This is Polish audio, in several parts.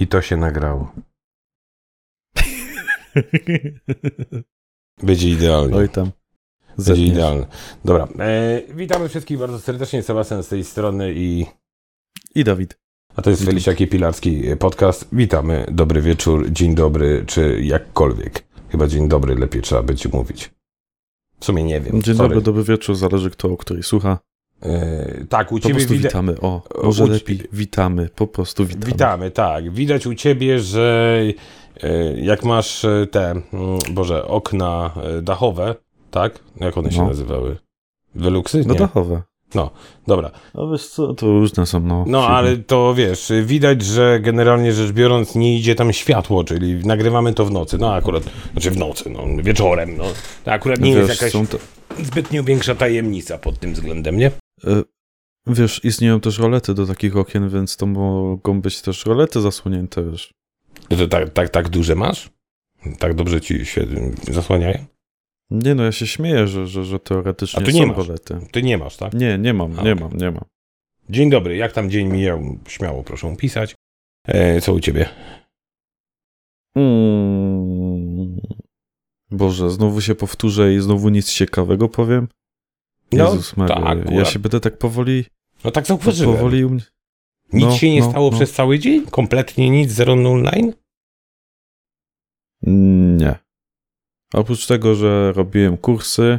I to się nagrało. Będzie idealnie. Oj tam. Będzie Zetniesz. idealnie. Dobra. E, witamy wszystkich bardzo serdecznie. Sebastian z tej strony i... I Dawid. A to jest Felisiaki Pilarski podcast. Witamy. Dobry wieczór, dzień dobry, czy jakkolwiek. Chyba dzień dobry lepiej trzeba będzie mówić. W sumie nie wiem. Dzień Sorry. dobry, dobry wieczór, zależy kto o której słucha. E, tak, u Po ciebie widać... witamy, o, może u lepiej, witamy, po prostu witamy. Witamy, tak. Widać u ciebie, że e, jak masz e, te, mm, boże, okna dachowe, tak? Jak one się No. nazywały? Veluxy? No Nie. dachowe. Dobra. A wiesz co, to różne są, no. No, ale to wiesz, widać, że generalnie rzecz biorąc nie idzie tam światło, czyli nagrywamy to w nocy. No akurat, znaczy w nocy, no wieczorem, no. To akurat nie wiesz, jest jakaś to, zbytnio większa tajemnica pod tym względem, nie? E, wiesz, istnieją też rolety do takich okien, więc to mogą być też rolety zasłonięte, wiesz. To tak, tak, tak duże masz? Tak dobrze ci się zasłaniają? Nie no, ja się śmieję, że, że, że teoretycznie A są nie masz. rolety. Ty nie masz, tak? Nie, nie mam, A, nie okej. mam, nie mam. Dzień dobry, jak tam dzień mijał? Śmiało proszę pisać. E, co u ciebie? Mm. Boże, znowu się powtórzę i znowu nic ciekawego powiem. No, Jezus Maria, tak, ja akurat. się będę tak powoli, No tak zauważyłem. powoli u mnie... Nic no, się nie no, stało no. przez cały dzień? Kompletnie nic? Zero null nine? Nie. Oprócz tego, że robiłem kursy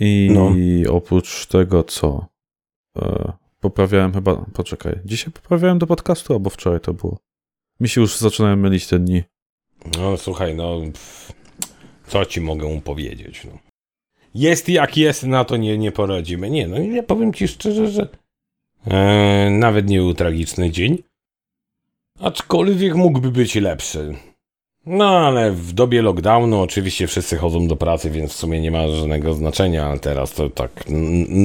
i No. oprócz tego co? E, poprawiałem chyba, poczekaj, dzisiaj poprawiałem do podcastu, albo wczoraj to było. Mi się już zaczynają mylić te dni. No słuchaj, no co ci mogę powiedzieć? No. Jest jak jest, na to nie, nie poradzimy. Nie, no ja powiem ci szczerze, że e, nawet nie był tragiczny dzień, aczkolwiek mógłby być lepszy. No ale w dobie lockdownu oczywiście wszyscy chodzą do pracy, więc w sumie nie ma żadnego znaczenia, ale teraz to tak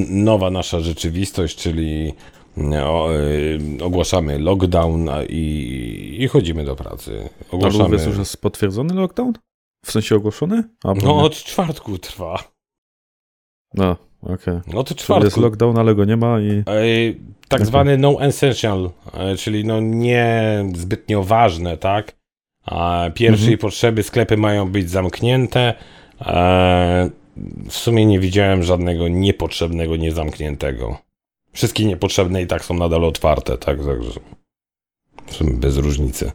nowa nasza rzeczywistość, czyli o, y, ogłaszamy lockdown i, i chodzimy do pracy. Ale Ogłaszamy... uwiec już jest potwierdzony lockdown? W sensie ogłoszony? Albo No nie? od czwartku trwa. No, okej. No to Czyli jest czwartku. lockdown, ale go nie ma i... Ej, tak Okej. zwany no essential, e, czyli no nie zbytnio ważne, tak? Pierwszej Mhm. potrzeby sklepy mają być zamknięte. E, w sumie nie widziałem żadnego niepotrzebnego niezamkniętego. Wszystkie niepotrzebne i tak są nadal otwarte, tak? Także w sumie bez różnicy.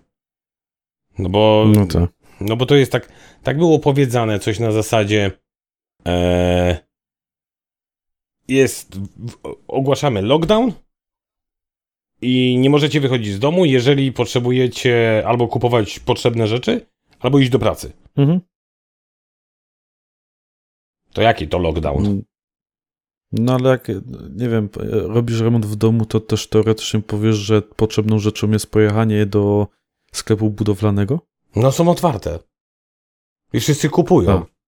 No bo No to. No bo to jest tak, tak było powiedziane, coś na zasadzie e, jest, ogłaszamy lockdown i nie możecie wychodzić z domu, jeżeli potrzebujecie albo kupować potrzebne rzeczy, albo iść do pracy. Mhm. To jaki to lockdown? No ale jak, nie wiem, robisz remont w domu, to też teoretycznie powiesz, że potrzebną rzeczą jest pojechanie do sklepu budowlanego? No są otwarte. I wszyscy kupują. A.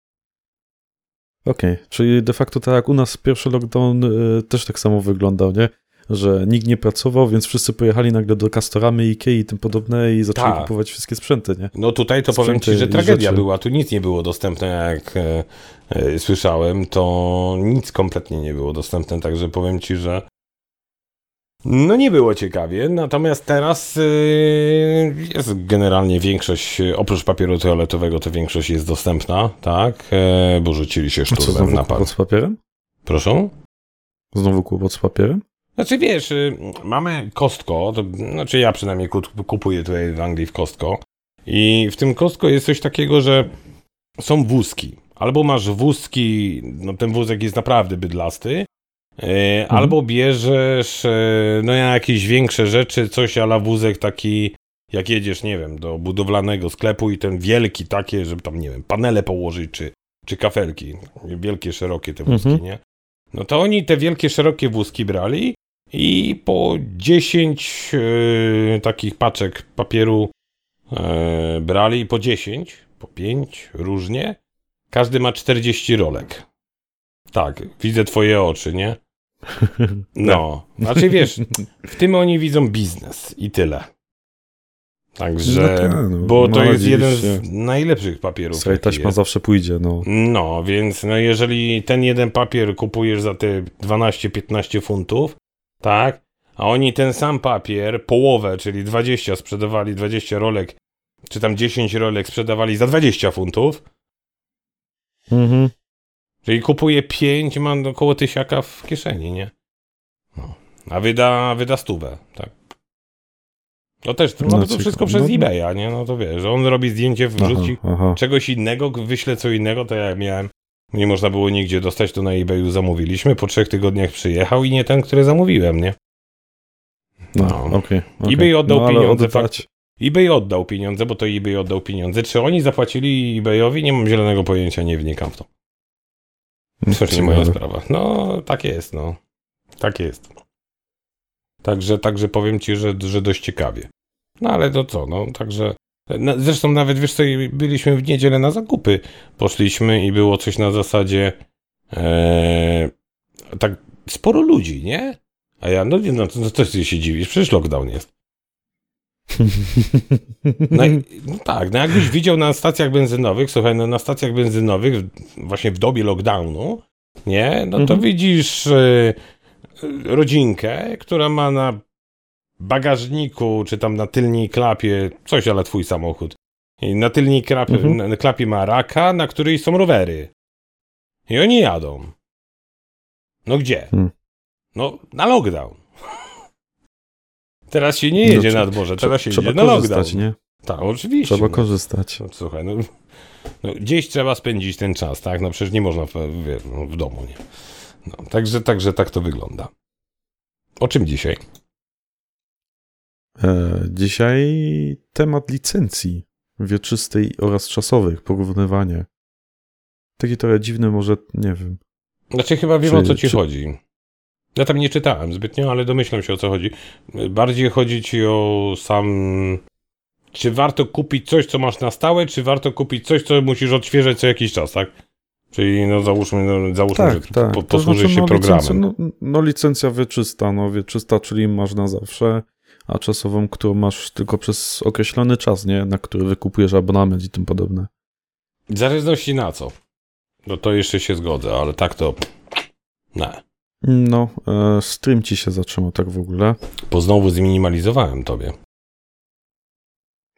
Okej, czyli de facto tak jak u nas pierwszy lockdown y, też tak samo wyglądał, nie? Że nikt nie pracował, więc wszyscy pojechali nagle do Castoramy, Ikei i tym podobne i zaczęli Tak. kupować wszystkie sprzęty, nie? No tutaj to powiem ci, Sprzęty że tragedia rzeczy. była. Tu nic nie było dostępne, jak e, e, słyszałem. To nic kompletnie nie było dostępne, także powiem ci, że no nie było ciekawie. Natomiast teraz e, jest generalnie większość, oprócz papieru toaletowego, to większość jest dostępna, tak? E, bo rzucili się szturmem na kłopot z papierem? Proszę? Znowu kłopot z papierem? Znaczy wiesz, y, mamy Costco, to, znaczy ja przynajmniej ku- kupuję tutaj w Anglii w Costco i w tym Costco jest coś takiego, że są wózki. Albo masz wózki, no ten wózek jest naprawdę bydlasty, y, albo bierzesz y, no jakieś większe rzeczy, coś ala wózek taki, jak jedziesz, nie wiem, do budowlanego sklepu i ten wielki takie, żeby tam, nie wiem, panele położyć, czy, czy kafelki, wielkie, szerokie te wózki, Mhm. nie? No to oni te wielkie, szerokie wózki brali i po 10 e, takich paczek papieru e, brali, po 10, po 5 różnie. Każdy ma 40 rolek. Tak, widzę twoje oczy, nie? No, znaczy wiesz, w tym oni widzą biznes i tyle. Także, No tak, no, bo to no, jest dziwisz jeden z najlepszych papierów. Słuchaj, taśma jest. zawsze pójdzie, no. No, więc no jeżeli ten jeden papier kupujesz za te 12-15 funtów, tak, a oni ten sam papier, połowę, czyli 20 sprzedawali, 20 rolek, czy tam 10 rolek sprzedawali za 20 funtów, Mhm. Czyli kupuje 5, mam około tysiaka w kieszeni, nie? No. A wyda, wyda stówę, tak. No też, no, No, to ciekawe. wszystko przez No, eBaya, nie? No to wiesz, że on robi zdjęcie, wrzuci Aha, aha. czegoś innego, wyślę co innego, to ja miałem, nie można było nigdzie dostać, to na eBayu zamówiliśmy, po trzech tygodniach przyjechał i nie ten, który zamówiłem, nie? No, No. okej. okej. eBay oddał no, pieniądze, oddać- eBay oddał pieniądze, bo to eBay oddał pieniądze. Czy oni zapłacili eBayowi? Nie mam zielonego pojęcia, nie wnikam w to. To nie moja sprawa. No, tak jest, no. Tak jest. Także, także powiem ci, że, że dość ciekawie. No ale to co, no, także... Zresztą nawet, wiesz co, byliśmy w niedzielę na zakupy. Poszliśmy i było coś na zasadzie... E, tak sporo ludzi, nie? A ja, no nie, no, to, to co ty się dziwisz? Przecież lockdown jest. No, i- no tak, no jakbyś widział na stacjach benzynowych, słuchaj, no na stacjach benzynowych, właśnie w dobie lockdownu, nie, no to Mhm. widzisz y, y, rodzinkę, która ma na bagażniku, czy tam na tylnej klapie, coś, ale twój samochód. I na tylnej klapie, Mhm. na, na klapie ma raka, na której są rowery. I oni jadą. No gdzie? Hmm. No, na lockdown. Teraz się nie No, jedzie trzeba- nad morze, teraz się Trzeba jedzie na lockdown. korzystać, nie? Tak, oczywiście. Trzeba no. korzystać. No, słuchaj, no, no, gdzieś trzeba spędzić ten czas, tak? No przecież nie można w, w, no, w domu, nie? No, także, także tak to wygląda. O czym dzisiaj? E, dzisiaj temat licencji wieczystej oraz czasowych, porównywanie. Takie trochę dziwne, może, nie wiem. Znaczy chyba wiem Czy- o co ci czy- chodzi. Ja tam nie czytałem zbytnio, ale domyślam się o co chodzi. Bardziej chodzi ci o sam... Czy warto kupić coś, co masz na stałe, czy warto kupić coś, co musisz odświeżać co jakiś czas, tak? Czyli no załóżmy, no, załóżmy Tak, że tak. Po, To posłużysz znaczy, się no, programem. Licencja, no, no licencja wieczysta, no wieczysta, czyli masz na zawsze, a czasową, którą masz tylko przez określony czas, nie? Na który wykupujesz abonament i tym podobne. W zależności na co. No to jeszcze się zgodzę, ale tak to... Nie. No, e, stream ci się zatrzymał tak w ogóle. Bo znowu zminimalizowałem tobie.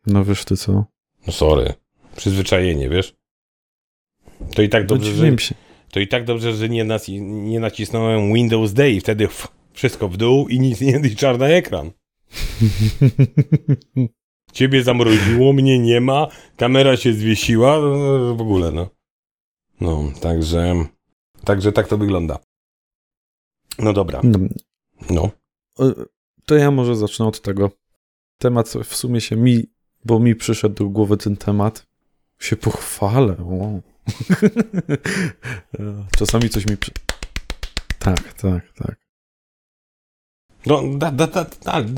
No wiesz ty co? No sorry. Przyzwyczajenie, wiesz? To i tak dobrze, że, to i tak dobrze, że nie, nas, nie nacisnąłem Windows D i wtedy f, wszystko w dół i nic nie i czarny ekran. Ciebie zamroziło, mnie nie ma, kamera się zwiesiła, no, w ogóle, no. No, także, także tak to wygląda. No dobra, No, no. To ja może zacznę od tego. Temat w sumie się mi, bo mi przyszedł do głowy ten temat. Się pochwalę. Wow. Czasami coś mi. Przy... Tak, tak, tak. No, da, da, da,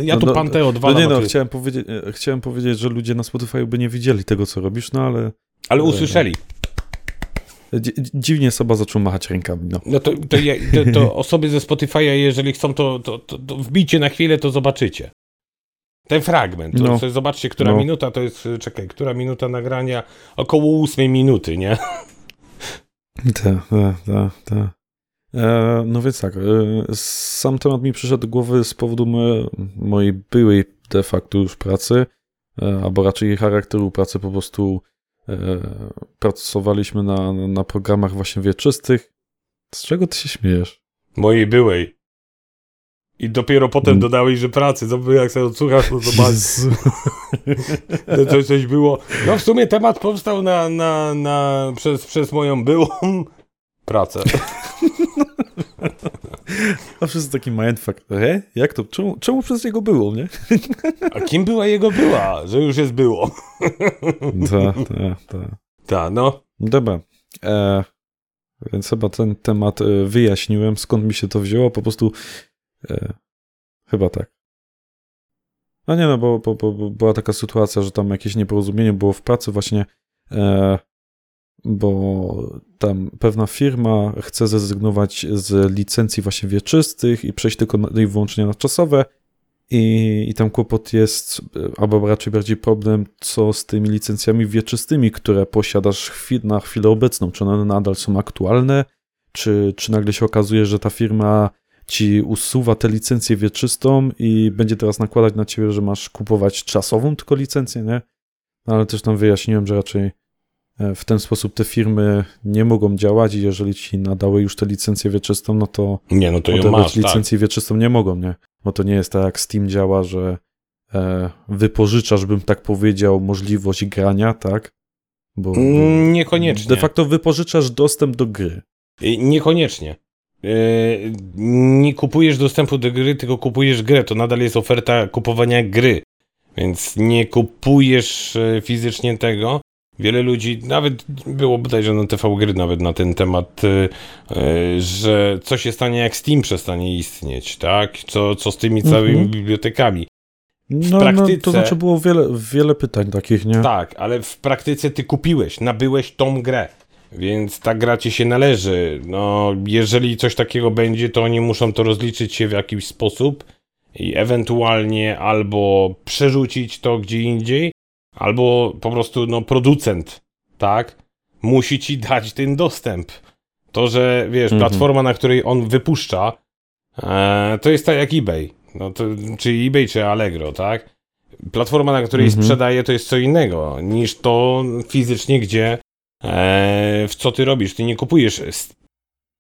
ja No, tu no, pantę No odwalam, nie no, chciałem powiedzieć, chciałem powiedzieć, że ludzie na Spotify by nie widzieli tego, co robisz, no ale ale usłyszeli. Dzi- dziwnie Soba zaczął machać rękami, no. No to, to, ja, to, to osoby ze Spotify'a, jeżeli chcą, to, to, to, wbijcie na chwilę, to zobaczycie. Ten fragment. No. zobaczcie, która No. minuta to jest, czekaj, która minuta nagrania? Około ósmej minuty, nie? Tak, tak, tak, tak. E, no więc tak, e, sam temat mi przyszedł do głowy z powodu mo mojej byłej de facto już pracy, e, albo raczej charakteru pracy po prostu pracowaliśmy na, na programach właśnie wieczystych. Z czego ty się śmiejesz? Mojej byłej. I dopiero potem Mm. dodałeś, że pracy. Zobacz, jak sobie odsłuchasz, to Jezu. to coś, coś było. No w sumie temat powstał na, na, na, przez, przez moją byłą pracę. A wszyscy taki mindfuck. E? Jak to? Czemu, czemu przez niego było, nie? A kim była jego była? Że już jest było. Tak, tak, tak. Ta, no. Dobra. E, więc chyba ten temat e, wyjaśniłem, skąd mi się to wzięło. Po prostu e, chyba tak. No nie no, bo, bo, bo, bo była taka sytuacja, że tam jakieś nieporozumienie było w pracy właśnie, e, bo tam pewna firma chce zrezygnować z licencji właśnie wieczystych i przejść tylko na, i wyłącznie na czasowe. I, I tam kłopot jest, albo raczej bardziej problem, co z tymi licencjami wieczystymi, które posiadasz chwi- na chwilę obecną. Czy one nadal są aktualne, czy, czy nagle się okazuje, że ta firma ci usuwa tę licencję wieczystą i będzie teraz nakładać na ciebie, że masz kupować czasową tylko licencję, nie? No, ale też tam wyjaśniłem, że raczej w ten sposób te firmy nie mogą działać i jeżeli ci nadały już tę licencję wieczystą, no to Nie, no to odebrać masz, tak. licencję wieczystą nie mogą, nie? Bo to nie jest tak jak Steam działa, że e, wypożyczasz, bym tak powiedział, możliwość grania, tak? Bo Mm, Niekoniecznie. de facto wypożyczasz dostęp do gry. Niekoniecznie. Y, Nie kupujesz dostępu do gry, tylko kupujesz grę. To nadal jest oferta kupowania gry. Więc nie kupujesz fizycznie tego. Wiele ludzi, nawet było bodajże na TV gry nawet na ten temat, y, y, że co się stanie jak Steam przestanie istnieć, tak? Co, co z tymi całymi Mhm. bibliotekami. No, no, praktyce- to znaczy było wiele, wiele pytań takich, nie? Tak, ale w praktyce ty kupiłeś, nabyłeś tą grę, więc ta gra ci się należy. No, jeżeli coś takiego będzie, to oni muszą to rozliczyć się w jakiś sposób i ewentualnie albo przerzucić to gdzie indziej, albo po prostu no, producent, tak, musi ci dać ten dostęp. To, że wiesz, Mhm. platforma, na której on wypuszcza, e, to jest tak jak eBay. No to, czy eBay, czy Allegro, tak? Platforma, na której Mhm. sprzedaje, to jest co innego niż to fizycznie, gdzie e, w co ty robisz. Ty nie kupujesz.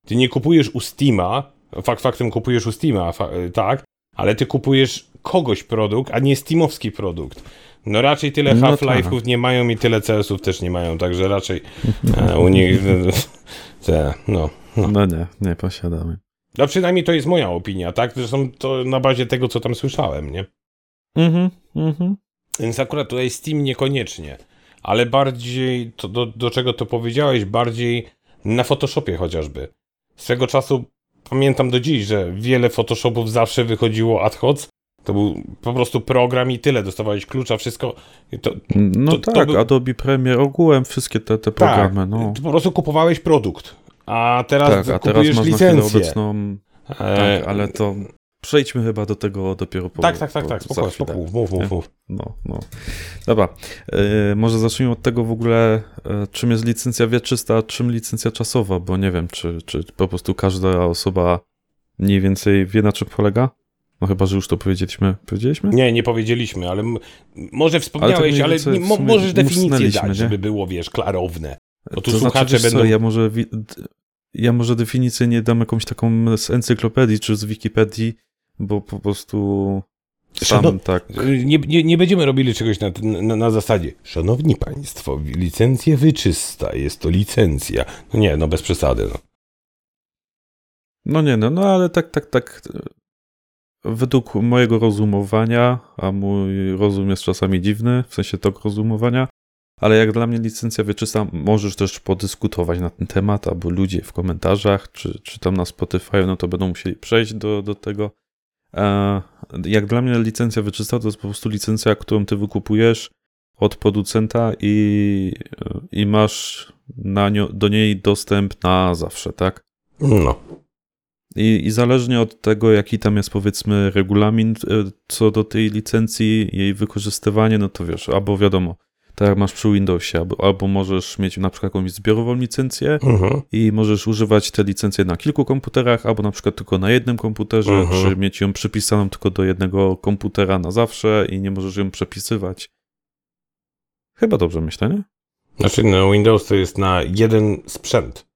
Ty nie kupujesz u Steama. Fakt faktem kupujesz u Steama, fa, tak, ale ty kupujesz kogoś produkt, a nie Steamowski produkt. No raczej tyle No Half-Life'ów nie mają i tyle CS-ów też nie mają, także raczej e, u nich te, no. No nie, nie posiadamy. No przynajmniej to jest moja opinia, tak? Zresztą to na bazie tego, co tam słyszałem, nie? Mhm, mhm. Więc akurat tutaj Steam niekoniecznie, ale bardziej, to do, do czego to powiedziałeś, bardziej na Photoshopie chociażby. Swego czasu pamiętam do dziś, że wiele Photoshopów zawsze wychodziło ad hoc. To był po prostu program i tyle. Dostawałeś klucza, wszystko. To, No To- to tak, był- Adobe Premiere ogółem wszystkie te, te programy, no. ty po prostu kupowałeś produkt. A teraz Tak, a teraz masz na chwilę licencję. obecną... E, Tak, ale to przejdźmy chyba do tego dopiero po tak, tak, tak, tak, spokojnie, spokój, mów, mów, mów. No, no. Dobra, e, może zacznijmy od tego w ogóle, e, czym jest licencja wieczysta, a czym licencja czasowa, bo nie wiem, czy, czy po prostu każda osoba mniej więcej wie, na czym polega? No chyba, że już to powiedzieliśmy. Powiedzieliśmy? Nie, nie powiedzieliśmy, ale może wspomniałeś, ale, mo, sumie możesz definicję dać, nie? żeby było, wiesz, klarowne. Bo tu to słuchacze znaczy, wiesz co, będą- ja może, ja może definicję nie dam jakąś taką z encyklopedii czy z Wikipedii, bo po prostu sam Szanow- tak... Nie, nie, nie będziemy robili czegoś na, na, na zasadzie. Szanowni Państwo, licencję wyczysta, jest to licencja. No nie, no bez przesady. No. No nie, no, no ale tak, tak, tak. Według mojego rozumowania, a mój rozum jest czasami dziwny, w sensie tok rozumowania, ale jak dla mnie licencja wieczysta, możesz też podyskutować na ten temat, albo ludzie w komentarzach, czy, czy tam na Spotify, no to będą musieli przejść do, do tego. E, jak dla mnie licencja wieczysta to jest po prostu licencja, którą ty wykupujesz od producenta i, i masz na do niej dostęp na zawsze, tak? no. I, I zależnie od tego, jaki tam jest powiedzmy regulamin e, co do tej licencji, jej wykorzystywanie, no to wiesz, albo wiadomo, tak jak masz przy Windowsie, albo, albo możesz mieć na przykład jakąś zbiorową licencję Mhm. i możesz używać te licencje na kilku komputerach, albo na przykład tylko na jednym komputerze, Mhm. czy mieć ją przypisaną tylko do jednego komputera na zawsze i nie możesz ją przepisywać. Chyba dobrze myślę, nie? Znaczy, no Windows to jest na jeden sprzęt.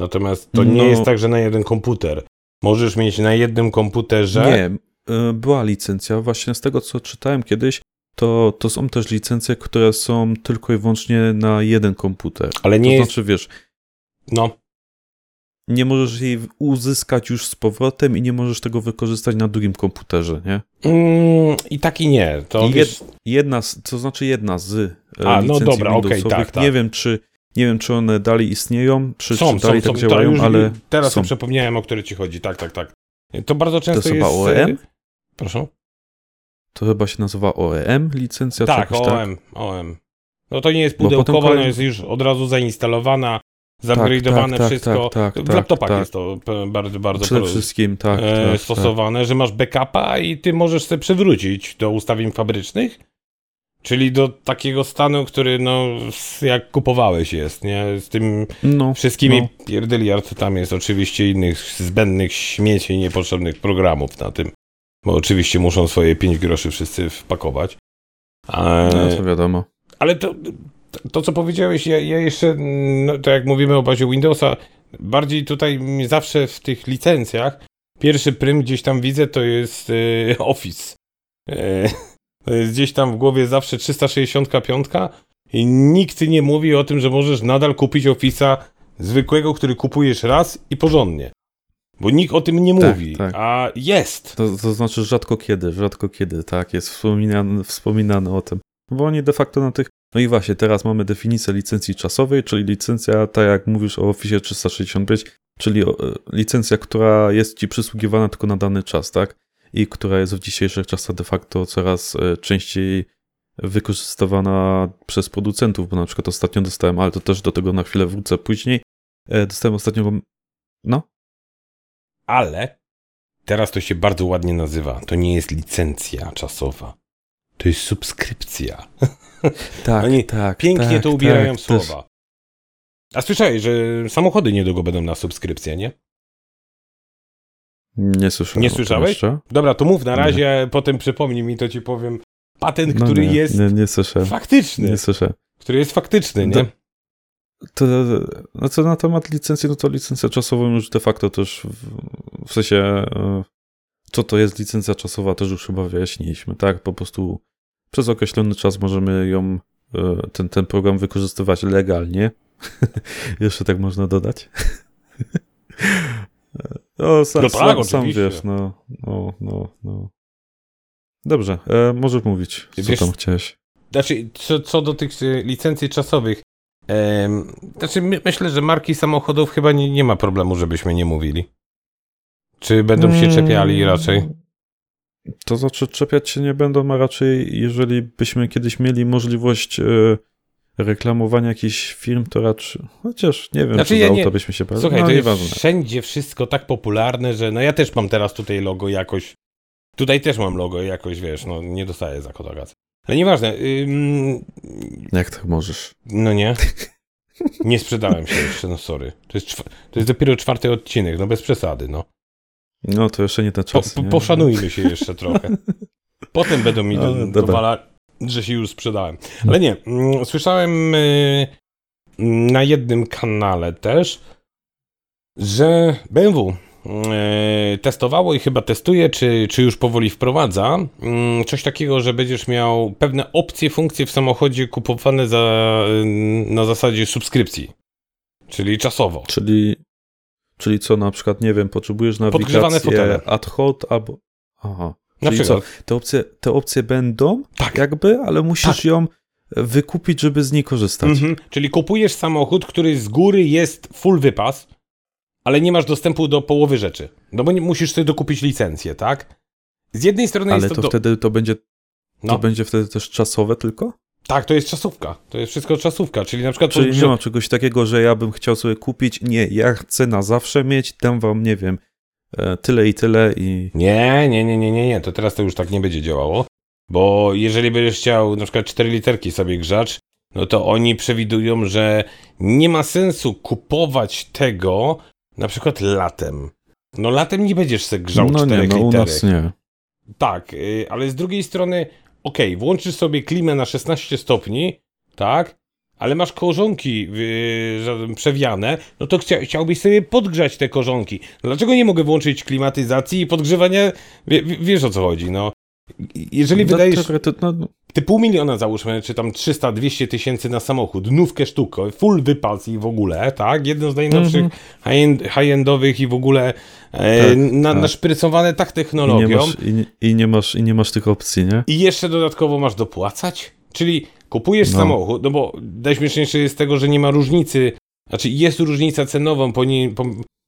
Natomiast to nie No. jest tak, że na jeden komputer. Możesz mieć na jednym komputerze. Nie, y, była licencja. Właśnie z tego, co czytałem kiedyś, to, to są też licencje, które są tylko i wyłącznie na jeden komputer. Ale nie to jest. znaczy, wiesz, No, nie możesz jej uzyskać już z powrotem i nie możesz tego wykorzystać na drugim komputerze, nie? mm, i tak i nie. To I wiesz, Jedna, z, to znaczy jedna z e, A, no dobra, okej, Windowsowych. tak, tak. Nie wiem, czy nie wiem, czy one dalej istnieją, czy, są, czy dalej są, tak są. działają, ale Teraz są. przypomniałem, o które ci chodzi. Tak, tak, tak. To bardzo często to jest chyba OEM? Proszę? To chyba się nazywa OEM licencja, czy Tak, jakoś tak? OM, OM. No to nie jest potem pudełkowa, kolej- no jest już od razu zainstalowana, zupgrade'owane tak, wszystko. tak, tak, w tak, laptopach tak. jest to bardzo, bardzo Przede wszystkim, tak, e, tak, tak. stosowane, że masz backupa i ty możesz sobie przywrócić do ustawień fabrycznych Czyli do takiego stanu, który no jak kupowałeś jest, nie? Z tym No, wszystkimi no. pierdyliard tam jest oczywiście innych zbędnych śmieci, niepotrzebnych programów na tym. Bo oczywiście muszą swoje 5 groszy wszyscy wpakować. A, No, to wiadomo. ale to, to, co powiedziałeś, ja, ja jeszcze, no, to jak mówimy o bazie Windowsa, bardziej tutaj zawsze w tych licencjach pierwszy prym gdzieś tam widzę, to jest e, Office. Jest gdzieś tam w głowie zawsze 365 i nikt nie mówi o tym, że możesz nadal kupić Office'a zwykłego, który kupujesz raz i porządnie. Bo nikt o tym nie Tak, mówi, tak. a jest. To, to znaczy rzadko kiedy, rzadko kiedy, tak, jest wspominane, wspominane o tym. Bo oni de facto na tych. No i właśnie, teraz mamy definicję licencji czasowej, czyli licencja, tak jak mówisz o Office 365, czyli e, licencja, która jest ci przysługiwana tylko na dany czas, tak? I która jest w dzisiejszych czasach de facto coraz e, częściej wykorzystywana przez producentów, bo na przykład ostatnio dostałem, ale to też do tego na chwilę wrócę później, e, dostałem ostatnio, no, Ale teraz to się bardzo ładnie nazywa. To nie jest licencja czasowa. To jest subskrypcja. tak, Oni tak, Pięknie tak, to ubierają tak, też- słowa. A słyszałeś, że samochody niedługo będą na subskrypcję, nie? Nie słyszałem. Nie słyszałeś? jeszcze. Dobra, to mów na Nie. razie, potem przypomnij mi, to ci powiem. Patent, No który nie, jest Nie, nie słyszę. faktyczny. Nie słyszę. Który jest faktyczny, nie? Do- To, no co na temat licencji, no to licencja czasową już de facto też w, w sensie e, co to jest licencja czasowa też już chyba wyjaśniliśmy, tak? Po prostu przez określony czas możemy ją, e, ten, ten program wykorzystywać legalnie. Jeszcze tak można dodać. No, sam, No tak, sam, sam wiesz, no, no, no, no. Dobrze, e, możesz mówić, co Wiesz- tam chciałeś. Znaczy, co, co do tych y, licencji czasowych, em, znaczy my, myślę, że marki samochodów chyba nie, nie ma problemu, żebyśmy nie mówili. Czy będą się czepiali raczej? Mm, To znaczy, czepiać się nie będą, a raczej, jeżeli byśmy kiedyś mieli możliwość e, reklamowania jakichś firm, to raczej. Chociaż nie wiem, Znaczy, czy ja za nie- auto byśmy się bali. Słuchaj, no, to jest nieważne. wszędzie wszystko tak popularne, że no ja też mam teraz tutaj logo jakoś. Tutaj też mam logo jakoś, wiesz, no nie dostaję za kodagac. Ale nieważne. Ym, Jak tak możesz? no nie. Nie sprzedałem się jeszcze, no sorry. To jest, to jest dopiero czwarty odcinek, no bez przesady, no. No to jeszcze nie ten Po, czas. po, nie? poszanujmy się jeszcze trochę. Potem będą mi Ale do, dowala, że się już sprzedałem. Ale nie, mm, słyszałem y, na jednym kanale też, że BMW y, testowało i chyba testuje, czy, czy już powoli wprowadza mm, coś takiego, że będziesz miał pewne opcje, funkcje w samochodzie kupowane za, y, na zasadzie subskrypcji, czyli czasowo. Czyli, czyli co, na przykład, nie wiem, potrzebujesz nawigację ad hoc albo... Aha. Na Czyli co, przykład. te opcje, te opcje będą, Tak. jakby, ale musisz Tak. ją wykupić, żeby z niej korzystać. Mhm. Czyli kupujesz samochód, który z góry jest full wypas, ale nie masz dostępu do połowy rzeczy. No bo nie, musisz sobie dokupić licencję, tak? Z jednej strony Ale jest to, to... do... wtedy to będzie, to no, będzie wtedy też czasowe tylko? Tak, to jest czasówka. To jest wszystko czasówka, czyli na przykład... Czyli nie ma czegoś takiego, że ja bym chciał sobie kupić, nie, ja chcę na zawsze mieć, dam wam, nie wiem, tyle i tyle i... Nie, nie, nie, nie, nie, nie, to teraz to już tak nie będzie działało, bo jeżeli będziesz chciał na przykład cztery literki sobie grzać, no to oni przewidują, że nie ma sensu kupować tego na przykład latem. No latem nie będziesz sobie grzał No nie, czterech no u nas nie. Tak, y, ale z drugiej strony, okej, włączysz sobie klimę na 16 stopni, tak, ale masz korzonki y, że- przewiane, no to chcia, chciałbyś sobie podgrzać te korzonki. Dlaczego nie mogę włączyć klimatyzacji i podgrzewania? Wie, wie- wiesz o co chodzi, no. Jeżeli No, wydajesz teorety- no, ty pół miliona załóżmy, czy tam 300-200 tysięcy na samochód, nówkę sztukę, full wypas i w ogóle, tak? Jedno z najnowszych Mhm. high-end, high-endowych i w ogóle e, Tak, na, tak. naszprycowane tak i, nie technologią. masz, i, nie, i, nie masz, I nie masz tych opcji, nie? I jeszcze dodatkowo masz dopłacać? Czyli kupujesz No. samochód, no bo najśmieszniejsze jest tego, że nie ma różnicy, znaczy jest różnica cenową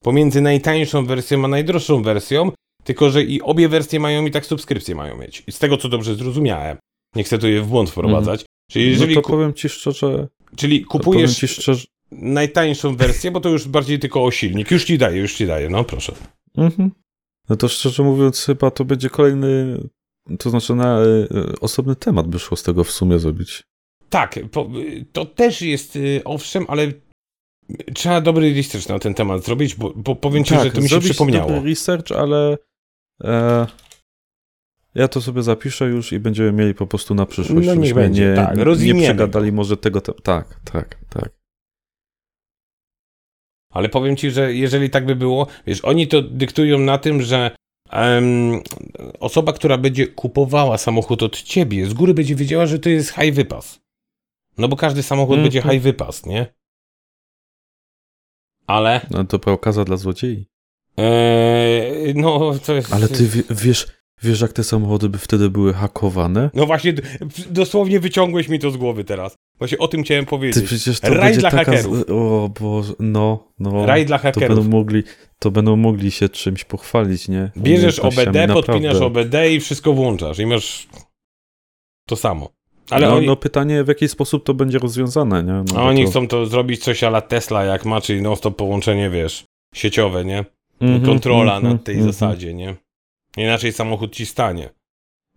pomiędzy najtańszą wersją a najdroższą wersją, tylko że i obie wersje mają i tak subskrypcję mają mieć. Z tego co dobrze zrozumiałem. Nie chcę tu je w błąd wprowadzać. Czyli jeżeli no to powiem ci szczerze, czyli kupujesz ci szczerze, najtańszą wersję, bo to już bardziej tylko o silnik. Już ci daję, już ci daję, no proszę. mhm. no to szczerze mówiąc chyba to będzie kolejny to znaczy na y, osobny temat by szło z tego w sumie zrobić. Tak, po, to też jest y, owszem, ale trzeba dobry research na ten temat zrobić, bo, bo powiem ci, tak, że to mi się przypomniało. dobry research, ale e, ja to sobie zapiszę już i będziemy mieli po prostu na przyszłość. No żebyśmy będzie, nie, tak, nie przegadali może tego. Te... Tak, tak, tak. Ale powiem ci, że jeżeli tak by było, wiesz, oni to dyktują na tym, że em, osoba, która będzie kupowała samochód od ciebie, z góry będzie wiedziała, że to jest high wypas. No bo każdy samochód Mhm. będzie high wypas, nie? Ale, No, dobra okazja dla złodziei. e, no to jest... Ale ty wie, wiesz, wiesz, jak te samochody by wtedy były hakowane? No właśnie, dosłownie wyciągłeś mi to z głowy teraz. Właśnie o tym chciałem Ty powiedzieć. przecież to Raj będzie dla taka... hakerów. O Boże, no, no. Raj dla to hakerów. będą mogli, to będą mogli się czymś pochwalić, nie? Bierzesz OBD, podpinasz naprawdę. OBD i wszystko włączasz i masz to samo. Ale no, oni, no pytanie, w jaki sposób to będzie rozwiązane, nie? No, a oni to... chcą to zrobić coś ala Tesla jak ma, czyli non stop połączenie, wiesz, sieciowe, nie? Mhm, Kontrola mhm, na tej mhm. zasadzie, nie? Inaczej samochód ci stanie.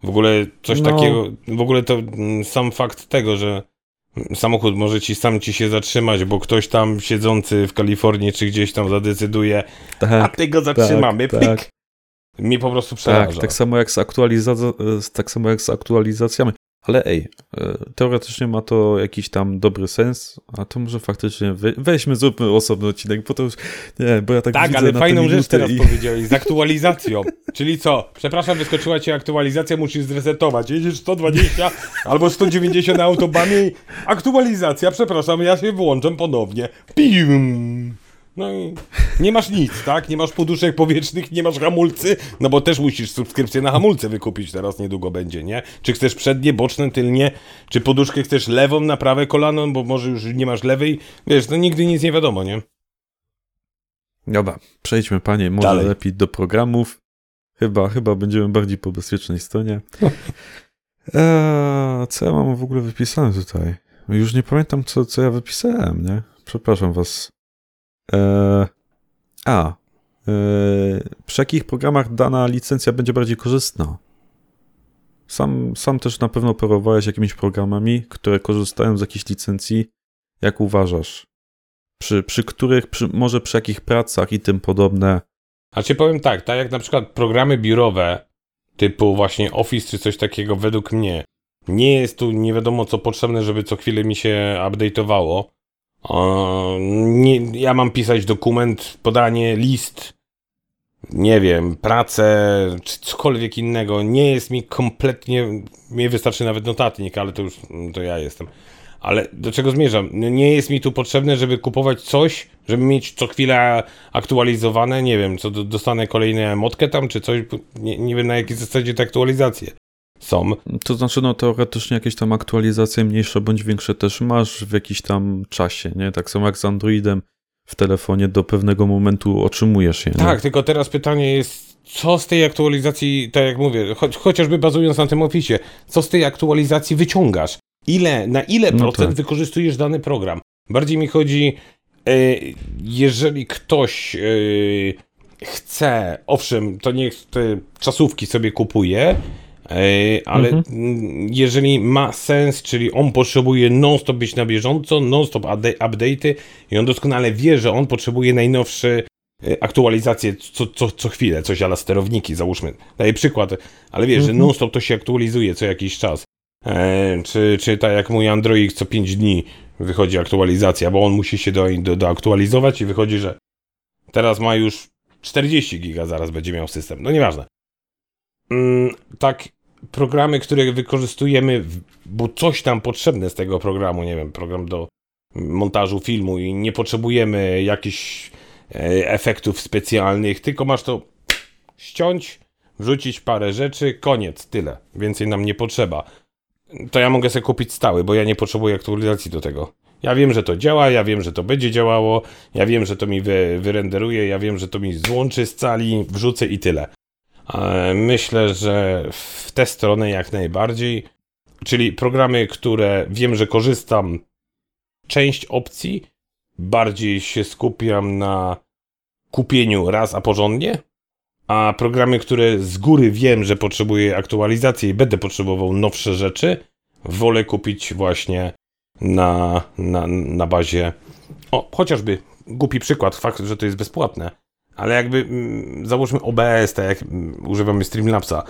W ogóle coś No. takiego, w ogóle to mm, sam fakt tego, że samochód może ci sam ci się zatrzymać, bo ktoś tam siedzący w Kalifornii czy gdzieś tam zadecyduje, a Tak, ty go zatrzymamy, tak, pyk. tak. Mi po prostu tak, przeraża. tak samo jak z aktualizacją, tak samo jak z aktualizacjami. Ale ej, e, teoretycznie ma to jakiś tam dobry sens, a to może faktycznie we, weźmy, zróbmy osobny odcinek, bo to już, nie, bo ja tak Tak, ale fajną rzecz teraz i... powiedziałeś, z aktualizacją. Czyli co? Przepraszam, wyskoczyła ci aktualizacja, musisz zresetować. Jedziesz 120 albo 190 na autobanie aktualizacja, przepraszam, ja się włączam ponownie. Pim! No i nie masz nic, tak? Nie masz poduszek powietrznych, nie masz hamulcy, no bo też musisz subskrypcję na hamulce wykupić, teraz niedługo będzie, nie? Czy chcesz przednie, boczne, tylnie, czy poduszkę chcesz lewą na prawe kolano, bo może już nie masz lewej, wiesz, no nigdy nic nie wiadomo, nie? Dobra, przejdźmy panie, może Dalej. lepiej do programów. Chyba, chyba będziemy bardziej po bezpiecznej stronie. Eee, co ja mam w ogóle wypisane tutaj? Już nie pamiętam, co, co ja wypisałem, nie? Przepraszam was. Eee, a, eee, przy jakich programach dana licencja będzie bardziej korzystna? Sam, sam też na pewno operowałeś jakimiś programami, które korzystają z jakiejś licencji. Jak uważasz? Przy, przy których, przy, może przy jakich pracach i tym podobne. A ci powiem tak, tak jak na przykład programy biurowe, typu właśnie Office czy coś takiego, według mnie, nie jest tu nie wiadomo co potrzebne, żeby co chwilę mi się update'owało. Eee, nie, ja mam pisać dokument, podanie, list, nie wiem, pracę, czy cokolwiek innego. Nie jest mi kompletnie, mi wystarczy nawet notatnik, ale to już, to ja jestem. Ale do czego zmierzam? No Nie jest mi tu potrzebne, żeby kupować coś, żeby mieć co chwilę aktualizowane, nie wiem, co do- dostanę kolejną motkę tam, czy coś, nie, nie wiem na jakiej zasadzie te aktualizacje są. To znaczy, no teoretycznie jakieś tam aktualizacje mniejsze bądź większe też masz w jakiś tam czasie, nie? Tak samo jak z Androidem w telefonie do pewnego momentu otrzymujesz je. nie? Tak, tylko teraz pytanie jest, co z tej aktualizacji, tak jak mówię, cho chociażby bazując na tym opisie, co z tej aktualizacji wyciągasz? Ile, na ile No procent tak. wykorzystujesz dany program? Bardziej mi chodzi, e, jeżeli ktoś e, chce, owszem, to niech te czasówki sobie kupuje, ale Mhm. jeżeli ma sens, czyli on potrzebuje non-stop być na bieżąco, non-stop upda- update'y i on doskonale wie, że on potrzebuje najnowszy e, aktualizacje co, co, co chwilę, coś ala sterowniki, załóżmy. Daję przykład, ale wiesz, że Mhm. non-stop to się aktualizuje co jakiś czas. E, czy, czy tak jak mój Android co 5 dni wychodzi aktualizacja, bo on musi się do, do, doaktualizować i wychodzi, że teraz ma już 40 giga, zaraz będzie miał system. No nieważne. Mm, tak, programy, które wykorzystujemy, bo coś tam potrzebne z tego programu, nie wiem, program do montażu filmu i nie potrzebujemy jakichś e, efektów specjalnych, tylko masz to ściąć, wrzucić parę rzeczy, koniec, tyle. Więcej nam nie potrzeba. To ja mogę sobie kupić stały, bo ja nie potrzebuję aktualizacji do tego. Ja wiem, że to działa, ja wiem, że to będzie działało, ja wiem, że to mi wy, wyrenderuje, ja wiem, że to mi złączy z cali, wrzucę i tyle. E, Myślę, że w tę stronę jak najbardziej. Czyli programy, które wiem, że korzystam, część opcji, bardziej się skupiam na kupieniu raz, a porządnie, a programy, które z góry wiem, że potrzebuję aktualizacji i będę potrzebował nowsze rzeczy, wolę kupić właśnie na, na, na bazie. O, chociażby głupi przykład, fakt, że to jest bezpłatne, ale jakby mm, załóżmy OBS, tak jak mm, używamy Streamlabsa.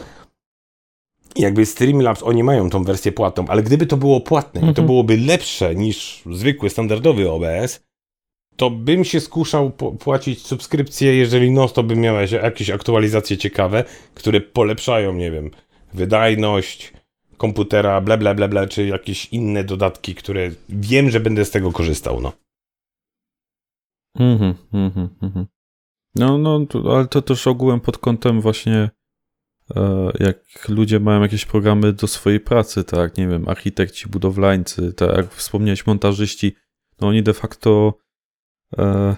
Jakby Streamlabs, oni mają tą wersję płatną, ale gdyby to było płatne i to Mhm. byłoby lepsze niż zwykły, standardowy OBS, to bym się skuszał płacić subskrypcję, jeżeli no to bym miał jakieś aktualizacje ciekawe, które polepszają, nie wiem, wydajność komputera, ble, ble, ble, ble, czy jakieś inne dodatki, które wiem, że będę z tego korzystał, no. Mhm, mhm, mhm. No, no, to, ale to też ogółem pod kątem właśnie e, jak ludzie mają jakieś programy do swojej pracy, tak, nie wiem, architekci, budowlańcy, tak jak wspomniałeś, montażyści, no oni de facto e,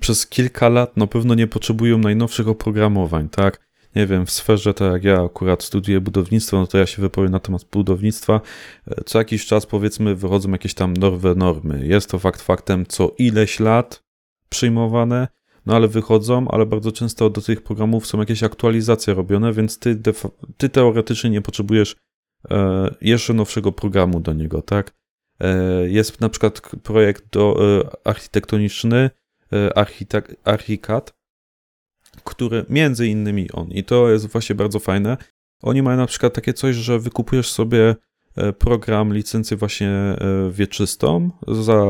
przez kilka lat na pewno nie potrzebują najnowszych oprogramowań, tak? Nie wiem, w sferze, tak jak ja akurat studiuję budownictwo, no to ja się wypowiem na temat budownictwa. E, Co jakiś czas, powiedzmy, wychodzą jakieś tam nowe normy. Jest to fakt faktem co ileś lat przyjmowane, no ale wychodzą, ale bardzo często do tych programów są jakieś aktualizacje robione, więc ty, ty teoretycznie nie potrzebujesz e, jeszcze nowszego programu do niego, tak? E, jest na przykład projekt do, e, architektoniczny, e, Archicad, który między innymi on, i to jest właśnie bardzo fajne, oni mają na przykład takie coś, że wykupujesz sobie e, program, licencję właśnie e, wieczystą za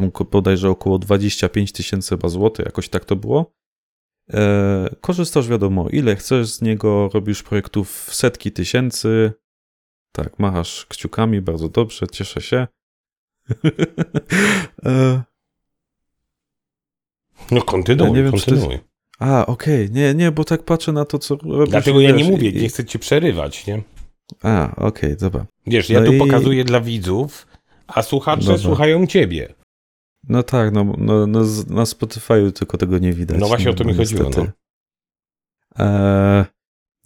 tam bodajże około 25 tysięcy chyba złotych, jakoś tak to było. E, korzystasz wiadomo ile chcesz z niego, robisz projektów setki tysięcy. Tak, machasz kciukami, bardzo dobrze, cieszę się. e, No kontynuuj, Ja nie wiem, kontynuuj. a, okej, nie, nie, bo tak patrzę na to, co robisz. Dlatego ja nie mówię, i- nie chcę ci przerywać, nie? A, okej, dobra. Wiesz, ja No tu i- pokazuję dla widzów, a słuchacze Dobra. słuchają ciebie. No tak, no, no, no na Spotify'u tylko tego nie widać. No właśnie o to mi chodziło, niestety. E,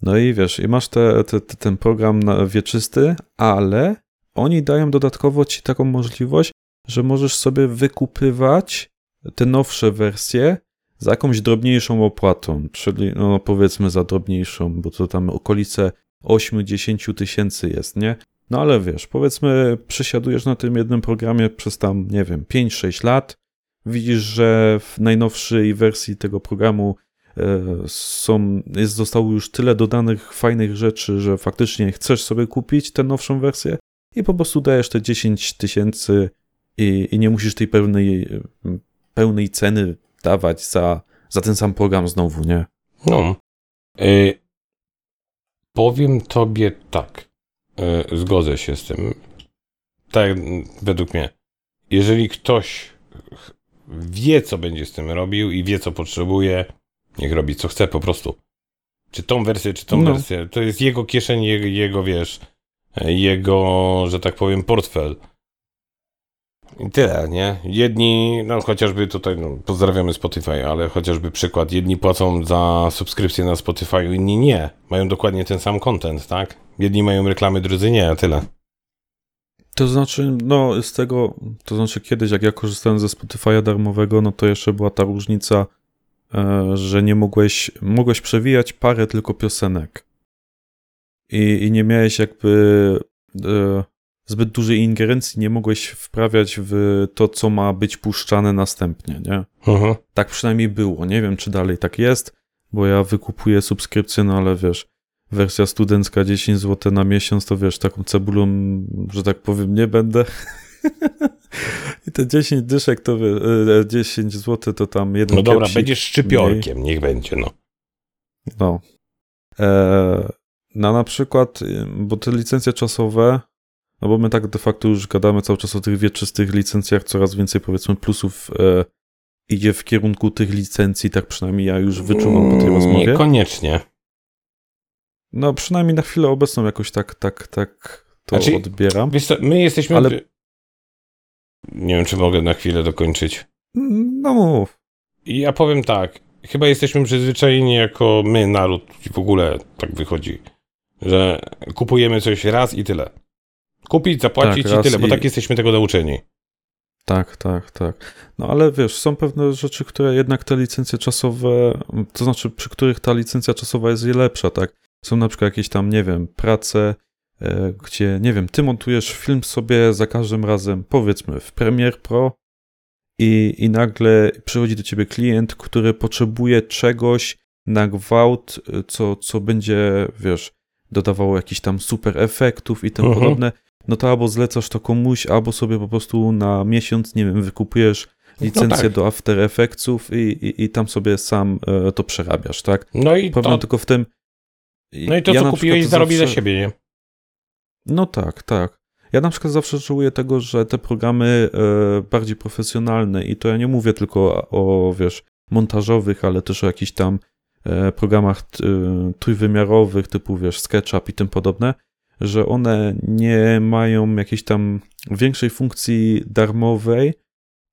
no i wiesz, i masz te, te, te, ten program wieczysty, ale oni dają dodatkowo ci taką możliwość, że możesz sobie wykupywać te nowsze wersje za jakąś drobniejszą opłatą, czyli no powiedzmy za drobniejszą, bo to tam okolice 8-10 tysięcy jest, nie? No ale wiesz, powiedzmy, przesiadujesz na tym jednym programie przez tam, nie wiem, 5-6 lat, widzisz, że w najnowszej wersji tego programu e, są, jest, zostało już tyle dodanych fajnych rzeczy, że faktycznie chcesz sobie kupić tę nowszą wersję i po prostu dajesz te 10 tysięcy i, i nie musisz tej pełnej, e, pełnej ceny dawać za, za ten sam program znowu, nie? No. Y, powiem tobie tak. Y, zgodzę się z tym. Tak, według mnie. Jeżeli ktoś wie, co będzie z tym robił i wie, co potrzebuje, niech robi, co chce po prostu. Czy tą wersję, czy tą No. wersję. To jest jego kieszeń, jego, jego, wiesz, y, jego, że tak powiem, portfel. I tyle, nie? Jedni, no chociażby tutaj, no, pozdrawiamy Spotify, ale chociażby przykład, jedni płacą za subskrypcję na Spotify, inni nie. Mają dokładnie ten sam content, tak? Jedni mają reklamy, drudzy nie, a tyle. To znaczy, no z tego, to znaczy kiedyś jak ja korzystałem ze Spotify'a darmowego, no to jeszcze była ta różnica, e, że nie mogłeś, mogłeś przewijać parę tylko piosenek. I, i nie miałeś jakby e, zbyt dużej ingerencji, nie mogłeś wprawiać w to, co ma być puszczane następnie, nie? Mhm. Tak przynajmniej było. Nie wiem, czy dalej tak jest, bo ja wykupuję subskrypcję, no ale wiesz, wersja studencka 10 zł na miesiąc, to wiesz, taką cebulą, że tak powiem, nie będę. I te 10 dyszek to wie- e, 10 zł to tam jeden No dobra, będziesz szczypiorkiem, niech będzie, no. no. E, no na przykład, y, bo te licencje czasowe, no bo my tak de facto już gadamy cały czas o tych wieczystych licencjach, coraz więcej powiedzmy plusów e, idzie w kierunku tych licencji, tak przynajmniej ja już wyczuwam po tej rozmowie. Niekoniecznie. No przynajmniej na chwilę obecną jakoś tak, tak, tak to Znaczy, odbieram. Co, my jesteśmy... Ale- Nie wiem, czy mogę na chwilę dokończyć. No mów. Ja powiem tak, chyba jesteśmy przyzwyczajeni jako my, naród, i w ogóle tak wychodzi, że kupujemy coś raz i tyle. Kupić, zapłacić Tak, i tyle, bo i- tak jesteśmy tego nauczeni. Tak, tak, tak. No ale wiesz, są pewne rzeczy, które jednak te licencje czasowe, to znaczy przy których ta licencja czasowa jest lepsza, tak? Są na przykład jakieś tam, nie wiem, prace, e, gdzie, nie wiem, ty montujesz film sobie za każdym razem, powiedzmy, w Premiere Pro i, i nagle przychodzi do ciebie klient, który potrzebuje czegoś na gwałt, e, co, co będzie, wiesz, dodawało jakichś tam super efektów i tym Mhm. podobne, no to albo zlecasz to komuś, albo sobie po prostu na miesiąc, nie wiem, wykupujesz licencję tak. do After Effectsów i, i, i tam sobie sam e, to przerabiasz, tak? No i Problem to, tylko w tym... no i to ja co kupiłeś zarobi zawsze- za siebie, nie? No tak, tak. Ja na przykład zawsze żałuję tego, że te programy e, bardziej profesjonalne i to ja nie mówię tylko o, o wiesz, montażowych, ale też o jakichś tam e, programach e, trójwymiarowych typu, wiesz, SketchUp i tym podobne, że one nie mają jakiejś tam większej funkcji darmowej,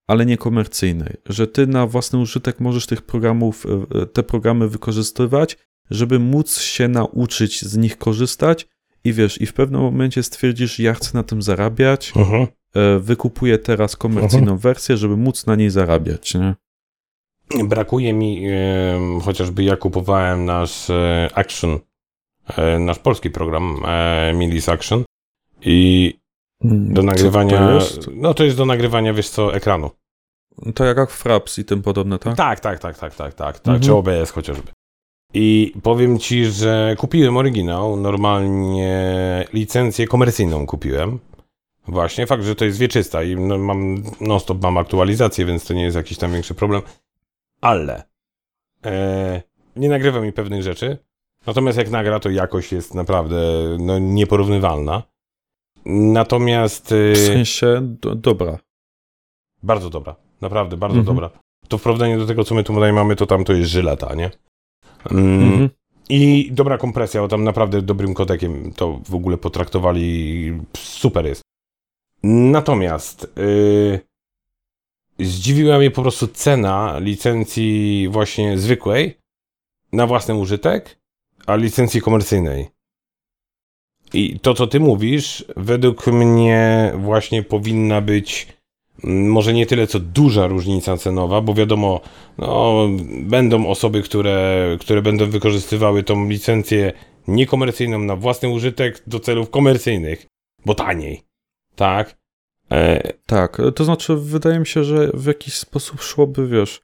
ale niekomercyjnej, że ty na własny użytek możesz tych programów, te programy wykorzystywać, żeby móc się nauczyć z nich korzystać i wiesz, i w pewnym momencie stwierdzisz, ja chcę na tym zarabiać, Mhm. e, wykupuję teraz komercyjną wersję, żeby móc na niej zarabiać, nie? Brakuje mi, em, chociażby ja kupowałem nasz e, Action, e, nasz polski program e, Milis Action i do nagrywania, to jest? no to jest do nagrywania, wiesz co, ekranu. To jak jak Fraps i tym podobne, tak? Tak, tak, tak, tak, tak, tak, tak. Mhm. czy OBS chociażby. I powiem ci, że kupiłem oryginał, normalnie licencję komercyjną kupiłem. Właśnie, fakt, że to jest wieczysta i no, mam non-stop mam aktualizację, więc to nie jest jakiś tam większy problem. Ale e, nie nagrywa mi pewnych rzeczy. Natomiast jak nagra, to jakość jest naprawdę no, nieporównywalna. Natomiast e, W sensie, do, dobra. bardzo dobra. Naprawdę, bardzo Mhm. dobra. To w porównaniu do tego, co my tutaj mamy, to tam to jest żyleta, nie? Mhm. I dobra kompresja, bo tam naprawdę dobrym kodekiem to w ogóle potraktowali. Super jest. Natomiast yy, zdziwiła mnie po prostu cena licencji właśnie zwykłej na własny użytek, a licencji komercyjnej. I to, co ty mówisz, według mnie właśnie powinna być może nie tyle co duża różnica cenowa, bo wiadomo, no, będą osoby, które, które będą wykorzystywały tą licencję niekomercyjną na własny użytek do celów komercyjnych, bo taniej. Tak? E, Tak, to znaczy wydaje mi się, że w jakiś sposób szłoby, wiesz,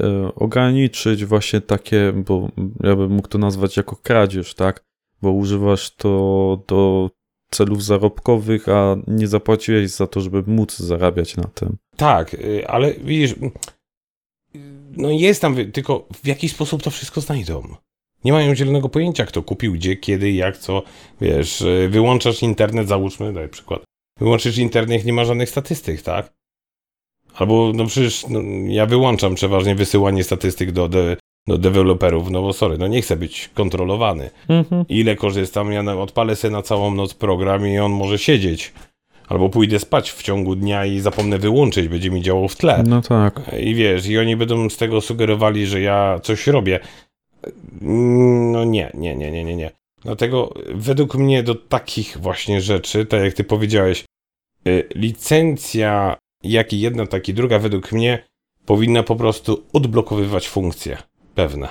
e, ograniczyć właśnie takie, bo ja bym mógł to nazwać jako kradzież, tak? Bo używasz to do celów zarobkowych, a nie zapłaciłeś za to, żeby móc zarabiać na tym. tak, y, ale widzisz, y, no jest tam, tylko w jaki sposób to wszystko znajdą. Nie mają zielonego pojęcia, kto kupił, gdzie, kiedy, jak, co. Wiesz, y, wyłączasz internet, załóżmy, daj przykład. Wyłączysz internet, nie ma żadnych statystyk, tak? Albo, no przecież no, ja wyłączam przeważnie wysyłanie statystyk do, de, do deweloperów, no bo sorry, no nie chcę być kontrolowany. Mhm. Ile korzystam, ja odpalę sobie na całą noc program i on może siedzieć. Albo pójdę spać w ciągu dnia i zapomnę wyłączyć, będzie mi działał w tle. No tak. I wiesz, i oni będą z tego sugerowali, że ja coś robię. No nie, nie, nie, nie, nie, nie. Dlatego według mnie do takich właśnie rzeczy, tak jak ty powiedziałeś, y, licencja, jak i jedna, tak i druga, według mnie powinna po prostu odblokowywać funkcje pewne.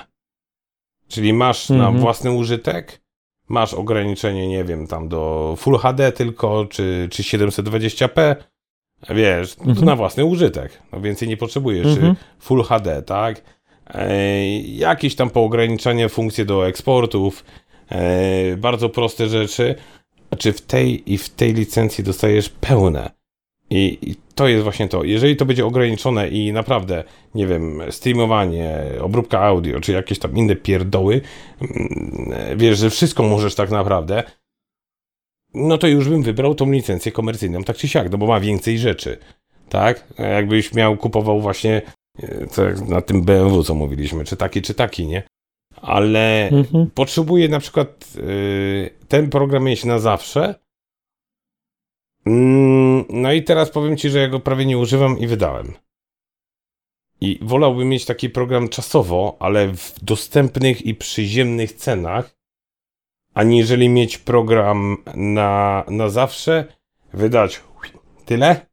Czyli masz na Mhm. własny użytek, masz ograniczenie, nie wiem, tam do Full HD tylko, czy, czy 720p, wiesz, to Mhm. na własny użytek. No więcej nie potrzebujesz. Mhm. Full HD, tak? E, jakieś tam poograniczanie funkcje do eksportów, e, bardzo proste rzeczy. Czy w tej i w tej licencji dostajesz pełne. I, I to jest właśnie to. Jeżeli to będzie ograniczone i naprawdę, nie wiem, streamowanie, obróbka audio, czy jakieś tam inne pierdoły, mm, wiesz, że wszystko możesz tak naprawdę, no to już bym wybrał tą licencję komercyjną, tak czy siak, no bo ma więcej rzeczy, tak? Jakbyś miał, kupował właśnie, e, na tym BMW, co mówiliśmy, czy taki, czy taki, nie? Ale Mhm. potrzebuję na przykład y, ten program mieć na zawsze. Mm, No i teraz powiem ci, że ja go prawie nie używam i wydałem. I wolałbym mieć taki program czasowo, ale w dostępnych i przyziemnych cenach, aniżeli mieć program na, na zawsze, wydać tyle,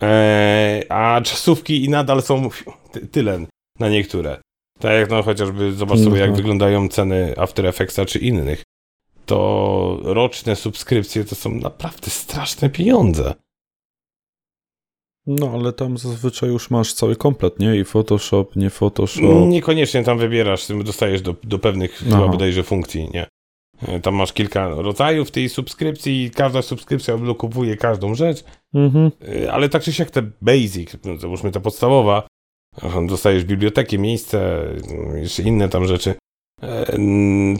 Eee, a czasówki i nadal są ty- tyle na niektóre. Tak jak no chociażby zobacz sobie jak Mhm. wyglądają ceny After Effectsa czy innych. To roczne subskrypcje to są naprawdę straszne pieniądze. No, ale tam zazwyczaj już masz cały komplet, nie? I Photoshop, nie Photoshop. Niekoniecznie tam wybierasz, dostajesz do, do pewnych Aha. chyba bodajże funkcji, nie? E, Tam masz kilka rodzajów tej subskrypcji i każda subskrypcja odblokowuje każdą rzecz, Mhm. e, ale tak czy siak te basic, no, załóżmy ta podstawowa, dostajesz bibliotekę, miejsce, mm, jeszcze inne tam rzeczy,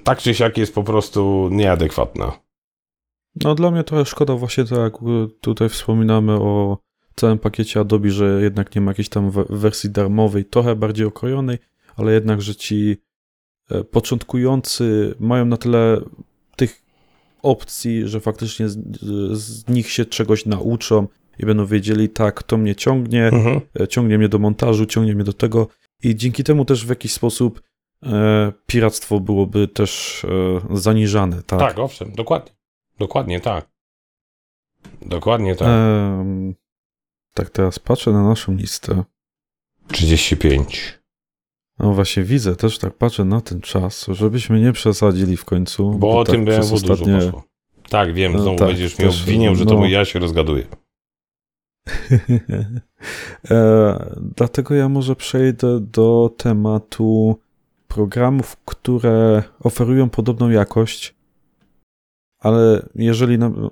tak czy siak jest po prostu nieadekwatna. No dla mnie trochę szkoda właśnie tak jak tutaj wspominamy o całym pakiecie Adobe, że jednak nie ma jakiejś tam we- wersji darmowej, trochę bardziej okrojonej, ale jednak, że ci e, początkujący mają na tyle tych opcji, że faktycznie z, z nich się czegoś nauczą i będą wiedzieli, tak, to mnie ciągnie, Mhm. e, ciągnie mnie do montażu, ciągnie mnie do tego i dzięki temu też w jakiś sposób piractwo byłoby też e, zaniżane, tak? Tak, owszem, dokładnie. Dokładnie tak. Dokładnie tak. Em, tak, teraz patrzę na naszą listę. 35. No właśnie widzę, też tak patrzę na ten czas, żebyśmy nie przesadzili w końcu. Bo o tak tym przez BMW dużo poszło. Tak, wiem, No znowu tak, będziesz mnie obwiniał, że to no. ja się rozgaduję. e, dlatego ja może przejdę do tematu programów, które oferują podobną jakość, ale jeżeli nam,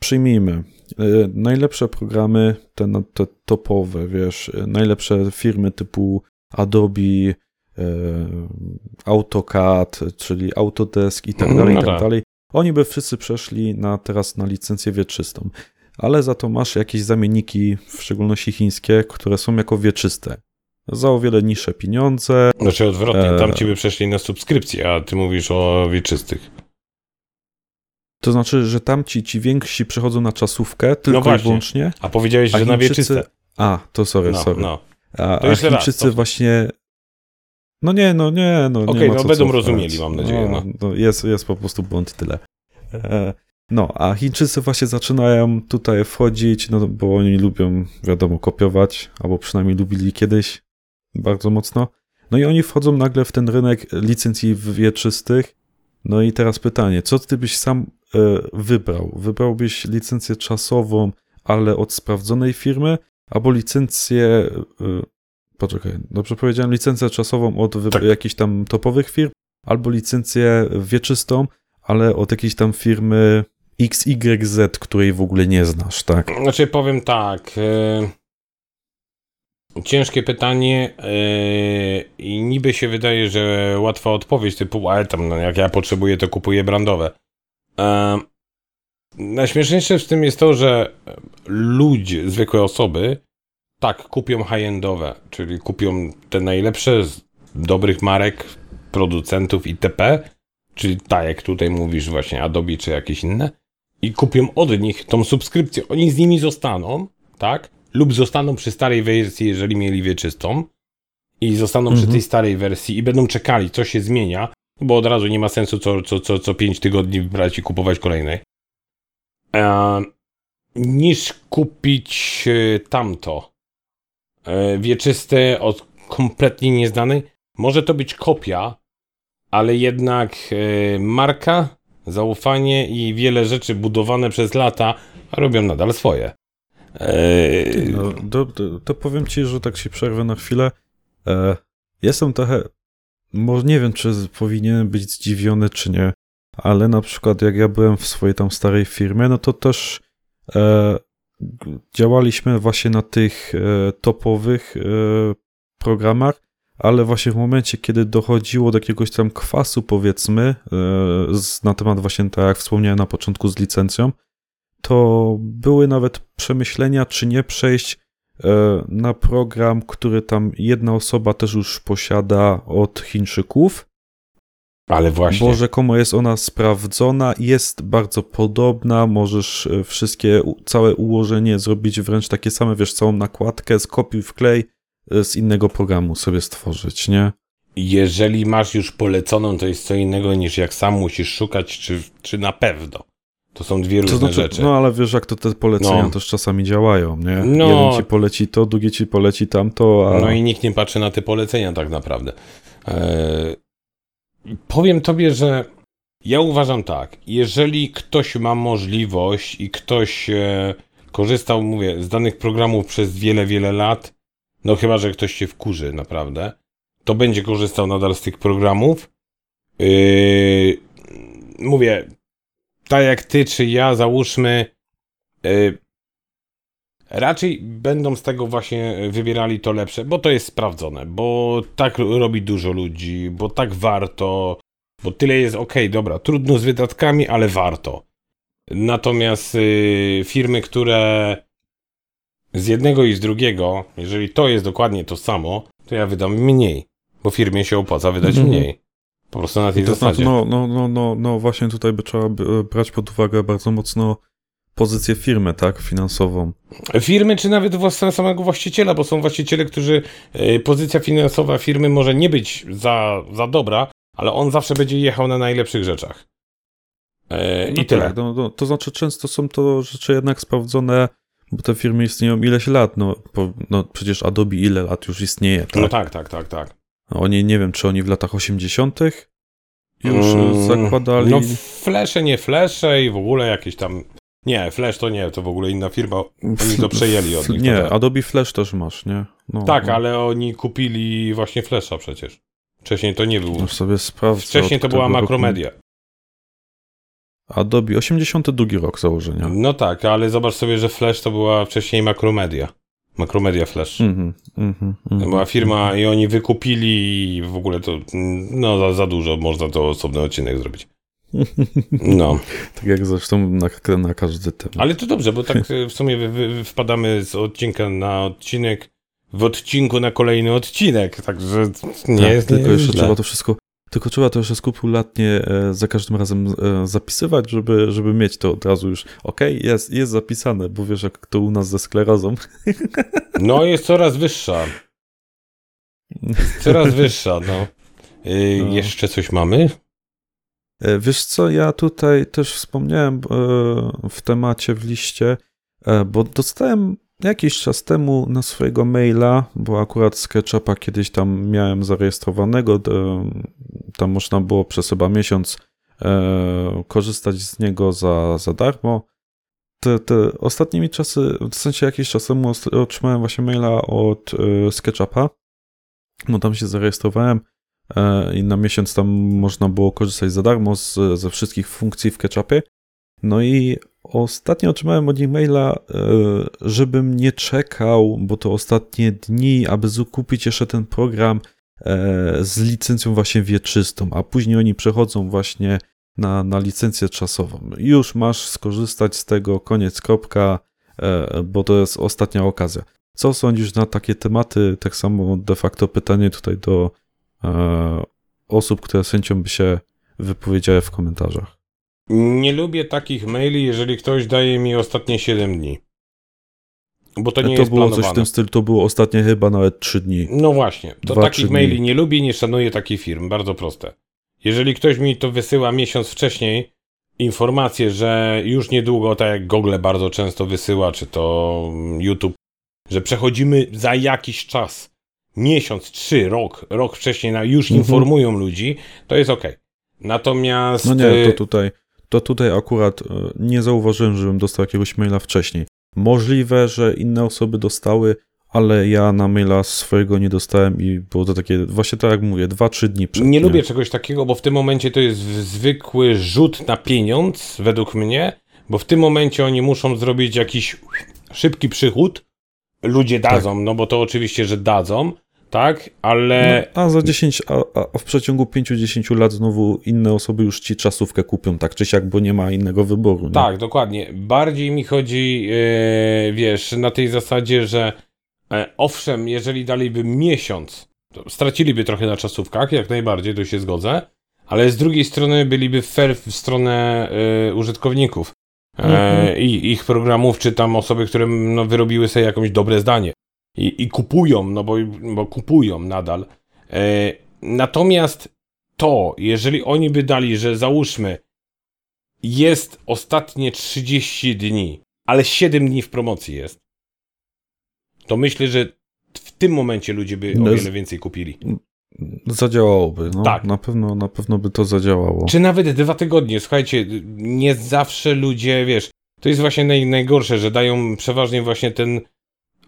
przyjmijmy, e, najlepsze programy, te, na- te topowe, wiesz, e, najlepsze firmy typu Adobe, e, AutoCAD, czyli Autodesk i tak Mm, dalej, i no tak tak. dalej, oni by wszyscy przeszli na teraz na licencję wieczystą. Ale za to masz jakieś zamienniki, w szczególności chińskie, które są jako wieczyste. Za o wiele niższe pieniądze. Znaczy odwrotnie, E. tam ci by przeszli na subskrypcję, a ty mówisz o wieczystych. To znaczy, że tamci ci więksi przechodzą na czasówkę, tylko i właśnie. wyłącznie. A powiedziałeś, A że na Chińczycy- wieczyste. A, to sorry, No, sorry. no. A, To a jeszcze raz, Chińczycy to- właśnie. No nie, no nie, no nie Okej, ma no co będą cofać. rozumieli, mam nadzieję, no. no jest, jest po prostu błąd tyle. E, No, a Chińczycy właśnie zaczynają tutaj wchodzić, no bo oni lubią, wiadomo, kopiować, albo przynajmniej lubili kiedyś bardzo mocno. No i oni wchodzą nagle w ten rynek licencji wieczystych. No i teraz pytanie, co ty byś sam e, wybrał? Wybrałbyś licencję czasową, ale od sprawdzonej firmy, albo licencję. e, Poczekaj, dobrze powiedziałem, licencję czasową od Tak. jakichś tam topowych firm, albo licencję wieczystą, ale od jakiejś tam firmy XYZ, której w ogóle nie znasz, tak? Znaczy powiem tak. E... Ciężkie pytanie e... i niby się wydaje, że łatwa odpowiedź typu, ale tam no, jak ja potrzebuję, to kupuję brandowe. E... Najśmieszniejsze w tym jest to, że ludzie, zwykłe osoby, tak, kupią high-endowe, czyli kupią te najlepsze z dobrych marek, producentów itp., czyli tak jak tutaj mówisz właśnie Adobe czy jakieś inne, i kupią od nich tą subskrypcję. Oni z nimi zostaną, tak? Lub zostaną przy starej wersji, jeżeli mieli wieczystą i zostaną przy Mhm. tej starej wersji i będą czekali, co się zmienia, bo od razu nie ma sensu co, co, co, co 5 tygodni brać i kupować kolejnej. E, niż kupić e, tamto. E, wieczyste od kompletnie nieznanej. Może to być kopia, ale jednak e, marka, zaufanie i wiele rzeczy budowane przez lata robią nadal swoje. No, to, to, to powiem ci, że tak się przerwę na chwilę. E, jestem trochę. Może nie wiem, czy powinienem być zdziwiony, czy nie, ale na przykład jak ja byłem w swojej tam starej firmie, no to też e, działaliśmy właśnie na tych e, topowych programach, ale właśnie w momencie, kiedy dochodziło do jakiegoś tam kwasu, powiedzmy, na temat właśnie, tak jak wspomniałem na początku, z licencją, to były nawet przemyślenia, czy nie przejść e, na program, który tam jedna osoba też już posiada od Chińczyków, ale właśnie. bo rzekomo jest ona sprawdzona, jest bardzo podobna, możesz e, wszystkie, całe ułożenie zrobić wręcz takie same, wiesz, całą nakładkę, skopiuj wklej e, z innego programu sobie stworzyć, nie? Jeżeli masz już poleconą, to jest co innego niż jak sam musisz szukać, czy, czy na pewno. To są dwie różne To znaczy, rzeczy. no ale wiesz, jak to te polecenia No. też czasami działają, nie? No. Jeden ci poleci to, drugi ci poleci tamto, a... No i nikt nie patrzy na te polecenia tak naprawdę. Eee, powiem tobie, że ja uważam tak, jeżeli ktoś ma możliwość i ktoś e, korzystał, mówię, z danych programów przez wiele, wiele lat, no chyba, że ktoś się wkurzy naprawdę, to będzie korzystał nadal z tych programów. Yy, mówię, tak jak ty czy ja, załóżmy, yy, raczej będą z tego właśnie wybierali to lepsze, bo to jest sprawdzone, bo tak robi dużo ludzi, bo tak warto, bo tyle jest ok, dobra, trudno z wydatkami, ale warto. Natomiast yy, firmy, które z jednego i z drugiego, jeżeli to jest dokładnie to samo, to ja wydam mniej, bo firmie się opłaca wydać Mhm. mniej. Po prostu na tej To znaczy, zasadzie. no, no, no, no, no właśnie tutaj by trzeba e, brać pod uwagę bardzo mocno pozycję firmy, tak, finansową. Firmy, czy nawet samego właściciela, bo są właściciele, którzy e, pozycja finansowa firmy może nie być za, za dobra, ale on zawsze będzie jechał na najlepszych rzeczach. E, No I tyle. Tak, no, no, to znaczy często są to rzeczy jednak sprawdzone, bo te firmy istnieją ileś lat, no, po, no przecież Adobe ile lat już istnieje, tak? No tak, tak, tak, tak. Oni, nie wiem, czy oni w latach 80 już Mm, zakładali... No flesze, nie flesze i w ogóle jakieś tam... Nie, Flash to nie, to w ogóle inna firma. Oni to przejęli od nich. Nie, tak. Adobe Flash też masz, nie? No, tak, no. ale oni kupili właśnie Flasha przecież. Wcześniej to nie był. Już sobie sprawdzę. Wcześniej to była roku- Makromedia. Adobe, 82 rok założenia. No tak, ale zobacz sobie, że Flash to była wcześniej Makromedia. Makromedia Flash. Mhm, mhm, To mhm. była firma i oni wykupili i w ogóle to, no za, za dużo, można to osobny odcinek zrobić. No, Tak jak zresztą na, na każdy temat. ale to dobrze, bo tak w sumie wy, wy, wpadamy z odcinka na odcinek, w odcinku na kolejny odcinek, także nie tak, jest nie tylko jest jeszcze źle. trzeba to wszystko. Tylko trzeba to jeszcze skrupulatnie e, za każdym razem e, zapisywać, żeby, żeby mieć to od razu już. Okej, jest, jest zapisane, bo wiesz, jak to u nas ze sklerozą. No jest coraz wyższa, coraz wyższa, no. Y, No. Jeszcze coś mamy? Wiesz co, ja tutaj też wspomniałem w temacie w liście, bo dostałem jakiś czas temu na swojego maila, bo akurat SketchUpa kiedyś tam miałem zarejestrowanego, tam można było przez chyba miesiąc e, korzystać z niego za, za darmo. Te, te ostatnimi czasy, w sensie jakiś czas temu otrzymałem właśnie maila od e, SketchUpa, bo tam się zarejestrowałem e, i na miesiąc tam można było korzystać za darmo z, ze wszystkich funkcji w SketchUpie. No i ostatnio otrzymałem od nich maila, e, żebym nie czekał, bo to ostatnie dni, aby zakupić jeszcze ten program e, z licencją właśnie wieczystą, a później oni przechodzą właśnie na, na licencję czasową. Już masz skorzystać z tego, koniec, kropka, e, bo to jest ostatnia okazja. Co sądzisz na takie tematy? Tak samo de facto pytanie tutaj do osób, które z chęcią by się wypowiedziały w komentarzach. Nie lubię takich maili, jeżeli ktoś daje mi ostatnie 7 dni. Bo to nie to jest było planowane. coś w tym stylu, to było ostatnie chyba nawet trzy dni. No właśnie, to Dwa, takich maili dni. nie lubię, nie szanuję takich firm, bardzo proste. Jeżeli ktoś mi to wysyła miesiąc wcześniej, informację, że już niedługo, tak jak Google bardzo często wysyła, czy to YouTube, że przechodzimy za jakiś czas, miesiąc, trzy, rok, rok wcześniej, na, już Mhm. informują ludzi, to jest ok. Natomiast... No nie, to tutaj, to tutaj akurat e, nie zauważyłem, żebym dostał jakiegoś maila wcześniej. Możliwe, że inne osoby dostały, ale ja na maila swojego nie dostałem i było to takie, właśnie tak jak mówię, 2-3 dni przed. Nie lubię czegoś takiego, bo w tym momencie to jest zwykły rzut na pieniądz, według mnie, bo w tym momencie oni muszą zrobić jakiś szybki przychód. Ludzie Tak. dadzą, no bo to oczywiście, że dadzą, tak, ale No, a za 10, a, a w przeciągu 5-10 lat znowu inne osoby już ci czasówkę kupią, tak czy siak, bo nie ma innego wyboru. Nie? tak, dokładnie. Bardziej mi chodzi, e, wiesz, na tej zasadzie, że e, owszem, jeżeli daliby miesiąc, to straciliby trochę na czasówkach, jak najbardziej, tu się zgodzę, ale z drugiej strony byliby fair w stronę e, użytkowników. e, Mhm. i ich programów, czy tam osoby, które no, wyrobiły sobie jakieś dobre zdanie i, i kupują, no bo, bo kupują nadal. E, natomiast to, jeżeli oni by dali, że załóżmy jest ostatnie 30 dni, ale 7 dni w promocji jest, to myślę, że w tym momencie ludzie by No o jest- wiele więcej kupili. Zadziałałoby, no. Tak. Na pewno, na pewno by to zadziałało. Czy nawet dwa tygodnie. Słuchajcie, nie zawsze ludzie, wiesz, to jest właśnie naj, najgorsze, że dają przeważnie właśnie ten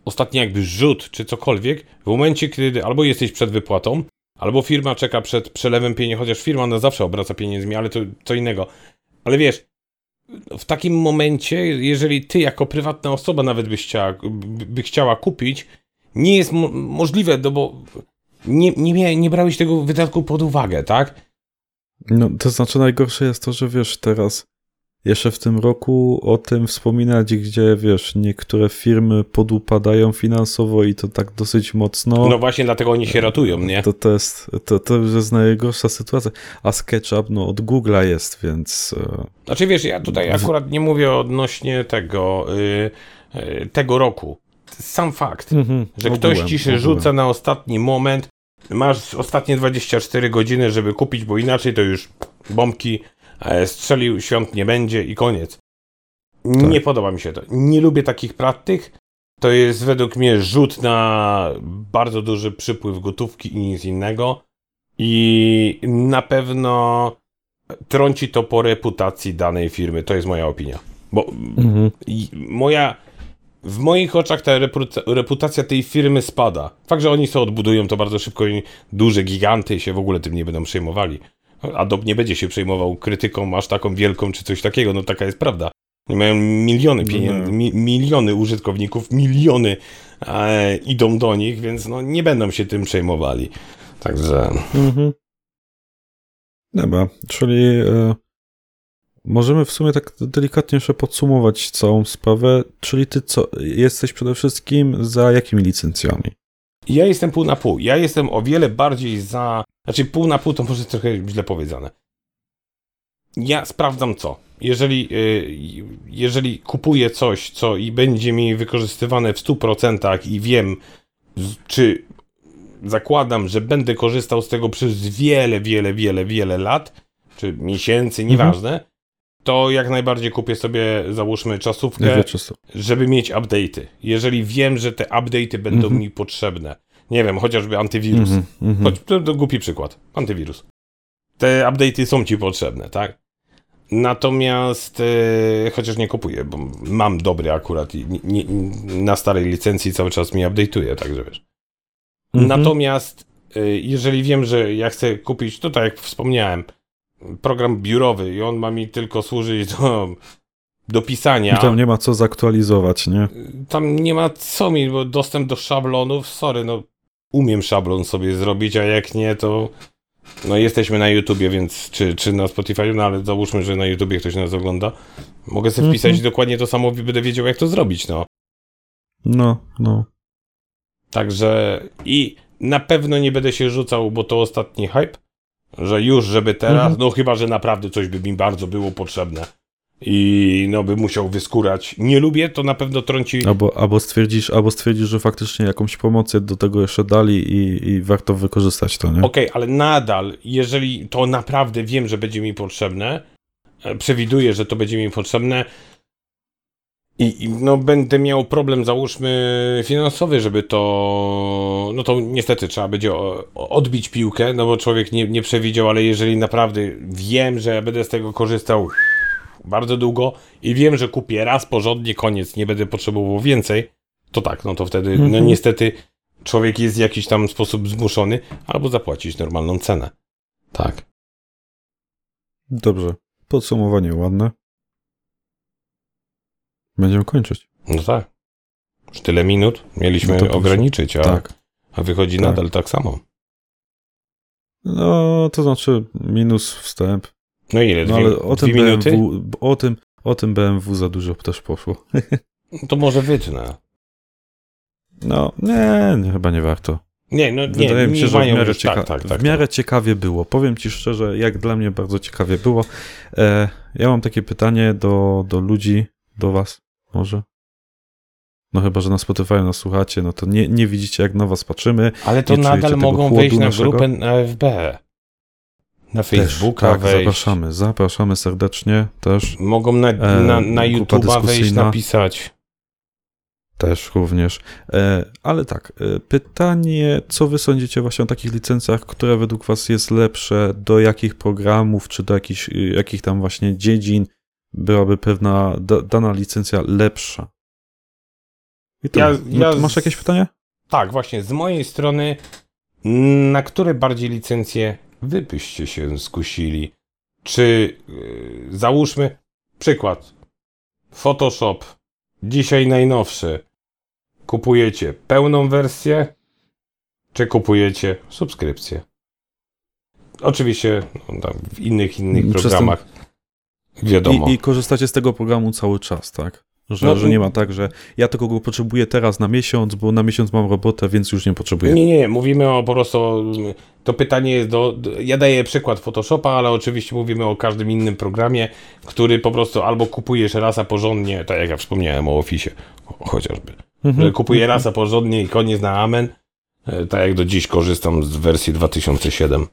ostatni jakby rzut, czy cokolwiek, w momencie, kiedy albo jesteś przed wypłatą, albo firma czeka przed przelewem pieniędzy, chociaż firma na zawsze obraca pieniędzmi, ale to co innego. Ale wiesz, w takim momencie, jeżeli ty jako prywatna osoba nawet byś chciała, by, chciała kupić, nie jest mo- możliwe, no bo nie, nie, nie brałeś tego wydatku pod uwagę, tak? No, to znaczy najgorsze jest to, że wiesz, teraz jeszcze w tym roku o tym wspominać, gdzie wiesz, niektóre firmy podupadają finansowo i to tak dosyć mocno. No właśnie dlatego oni się ratują, nie? To, to jest, to, to jest najgorsza sytuacja. A SketchUp, no od Google'a jest, więc e, Znaczy wiesz, ja tutaj akurat nie mówię odnośnie tego, y, y, tego roku. Sam fakt, mhm, że ogółem, ktoś ci się ogółem. rzuca na ostatni moment, masz ostatnie 24 godziny, żeby kupić, bo inaczej to już bombki, strzelił, świąt nie będzie i koniec. Nie podoba mi się to. Nie lubię takich praktyk. To jest według mnie rzut na bardzo duży przypływ gotówki i nic innego. I na pewno trąci to po reputacji danej firmy. To jest moja opinia. Bo Mhm. moja. W moich oczach ta reputa- reputacja tej firmy spada. Fakt, że oni sobie odbudują to bardzo szybko i duże giganty się w ogóle tym nie będą przejmowali. Adobe nie będzie się przejmował krytyką aż taką wielką czy coś takiego, no taka jest prawda. Oni mają miliony pieniędzy, No. mi, miliony użytkowników, miliony e, idą do nich, więc no nie będą się tym przejmowali. Także Mhm. Dobra, czyli e, możemy w sumie tak delikatnie jeszcze podsumować całą sprawę. Czyli ty co, jesteś przede wszystkim za jakimi licencjami? Ja jestem pół na pół. Ja jestem o wiele bardziej za. Znaczy, pół na pół to może trochę źle powiedziane. Ja sprawdzam co. Jeżeli, y, jeżeli kupuję coś, co i będzie mi wykorzystywane w 100% i wiem, czy zakładam, że będę korzystał z tego przez wiele, wiele, wiele, wiele lat, czy miesięcy, Mhm. nieważne, to jak najbardziej kupię sobie, załóżmy, czasówkę żeby mieć update'y. Jeżeli wiem, że te update'y będą Mhm. mi potrzebne. Nie wiem, chociażby antywirus. Mhm, mhm. Choć, to, to głupi przykład. Antywirus. Te update'y są ci potrzebne, tak? Natomiast, e, chociaż nie kupuję, bo mam dobry akurat i nie, nie, na starej licencji cały czas mi update'uje, także wiesz. Mhm. Natomiast, e, jeżeli wiem, że ja chcę kupić, to tak jak wspomniałem, program biurowy i on ma mi tylko służyć do, do pisania I tam nie ma co zaktualizować, nie? tam nie ma co mi, bo dostęp do szablonów, sorry, no umiem szablon sobie zrobić, a jak nie, to no jesteśmy na YouTubie, więc czy, czy na Spotify, no ale załóżmy, że na YouTubie ktoś nas ogląda. Mogę sobie wpisać Mhm. dokładnie to samo, będę wiedział jak to zrobić, no. No, no. Także i na pewno nie będę się rzucał, bo to ostatni hype, że już, żeby teraz, Mhm. no chyba, że naprawdę coś by mi bardzo było potrzebne i no by musiał wyskórać. Nie lubię, to na pewno trąci Albo, albo, stwierdzisz, albo stwierdzisz, że faktycznie jakąś promocję do tego jeszcze dali i, i warto wykorzystać to, nie? Okej, ale nadal, jeżeli to naprawdę wiem, że będzie mi potrzebne, e, przewiduję, że to będzie mi potrzebne i, i no będę miał problem, załóżmy, finansowy, żeby to, no to niestety trzeba będzie odbić piłkę, no bo człowiek nie, nie przewidział, ale jeżeli naprawdę wiem, że będę z tego korzystał bardzo długo i wiem, że kupię raz porządnie, koniec, nie będę potrzebował więcej, to tak, no to wtedy, no Mhm. niestety człowiek jest w jakiś tam sposób zmuszony albo zapłacić normalną cenę. Tak. Dobrze. Podsumowanie ładne. Będziemy kończyć. No tak. Już tyle minut mieliśmy No ograniczyć, a, Tak. a wychodzi Tak. nadal tak samo. No, to znaczy minus wstęp. No ile? No Dwie, ale o tym, dwie minuty? BMW, o, tym, o tym BMW za dużo też poszło. To może wytnę. No, nie, nie chyba nie warto. Nie, no nie, Wydaje mi się, że w miarę, cieka- tak, tak, tak, w miarę ciekawie było. Powiem ci szczerze, jak dla mnie bardzo ciekawie było. E, ja mam takie pytanie do, do ludzi, do was może. No chyba, że na Spotify nas słuchacie, no to nie, nie widzicie jak na was patrzymy. Ale to nadal mogą wejść na naszego? grupę AFB. Na Facebooka też, tak, wejść. zapraszamy, zapraszamy serdecznie też. Mogą na, E, na, na YouTube'a wejść, napisać. Też również. E, ale tak, e, pytanie, co wy sądzicie właśnie o takich licencjach, które według was jest lepsze, do jakich programów, czy do jakich, y, jakich tam właśnie dziedzin byłaby pewna da, dana licencja lepsza? I to, Ja- no, ja ty masz jakieś pytanie? Tak, właśnie, z mojej strony, na które bardziej licencje wy byście się skusili? Czy yy, załóżmy przykład. Photoshop, dzisiaj najnowszy. Kupujecie pełną wersję, czy kupujecie subskrypcję? Oczywiście no, w innych innych Przez programach. Wiadomo. I, I korzystacie z tego programu cały czas, tak? Że, No, że nie ma tak, że ja tylko go potrzebuję teraz na miesiąc, bo na miesiąc mam robotę, więc już nie potrzebuję. Nie, nie, nie, mówimy o po prostu. To pytanie jest do. Ja daję przykład Photoshopa, ale oczywiście mówimy o każdym innym programie, który po prostu albo kupujesz rasa porządnie, tak jak ja wspomniałem o Office, cho- chociażby. Mhm. Że kupuję rasa porządnie i koniec na amen. E, Tak jak do dziś korzystam z wersji 2007.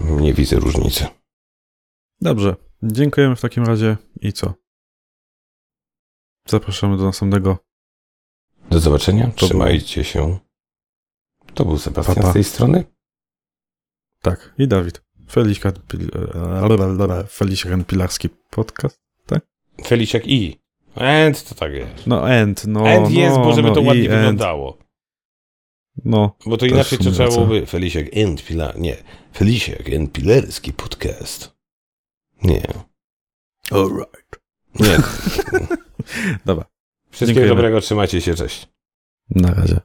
Nie widzę różnicy. Dobrze, dziękujemy w takim razie i co? Zapraszamy do następnego. Do zobaczenia. było- Trzymajcie się. To był Sebastian z tej strony. Tak, i Dawid. Felician, Pil... Felician Pilarski podcast. Feliciak i. And to tak jest. No, end, no. And no, jest, bo żeby no, to ładnie wyglądało. No, Bo to inaczej to trzeba byłoby Felisiak and Pilar. Nie. Felisiak and Pilerski podcast. Nie. alright. Nie. Dobra, Wszystkiego Dziękujemy. dobrego, trzymajcie się, cześć. na razie.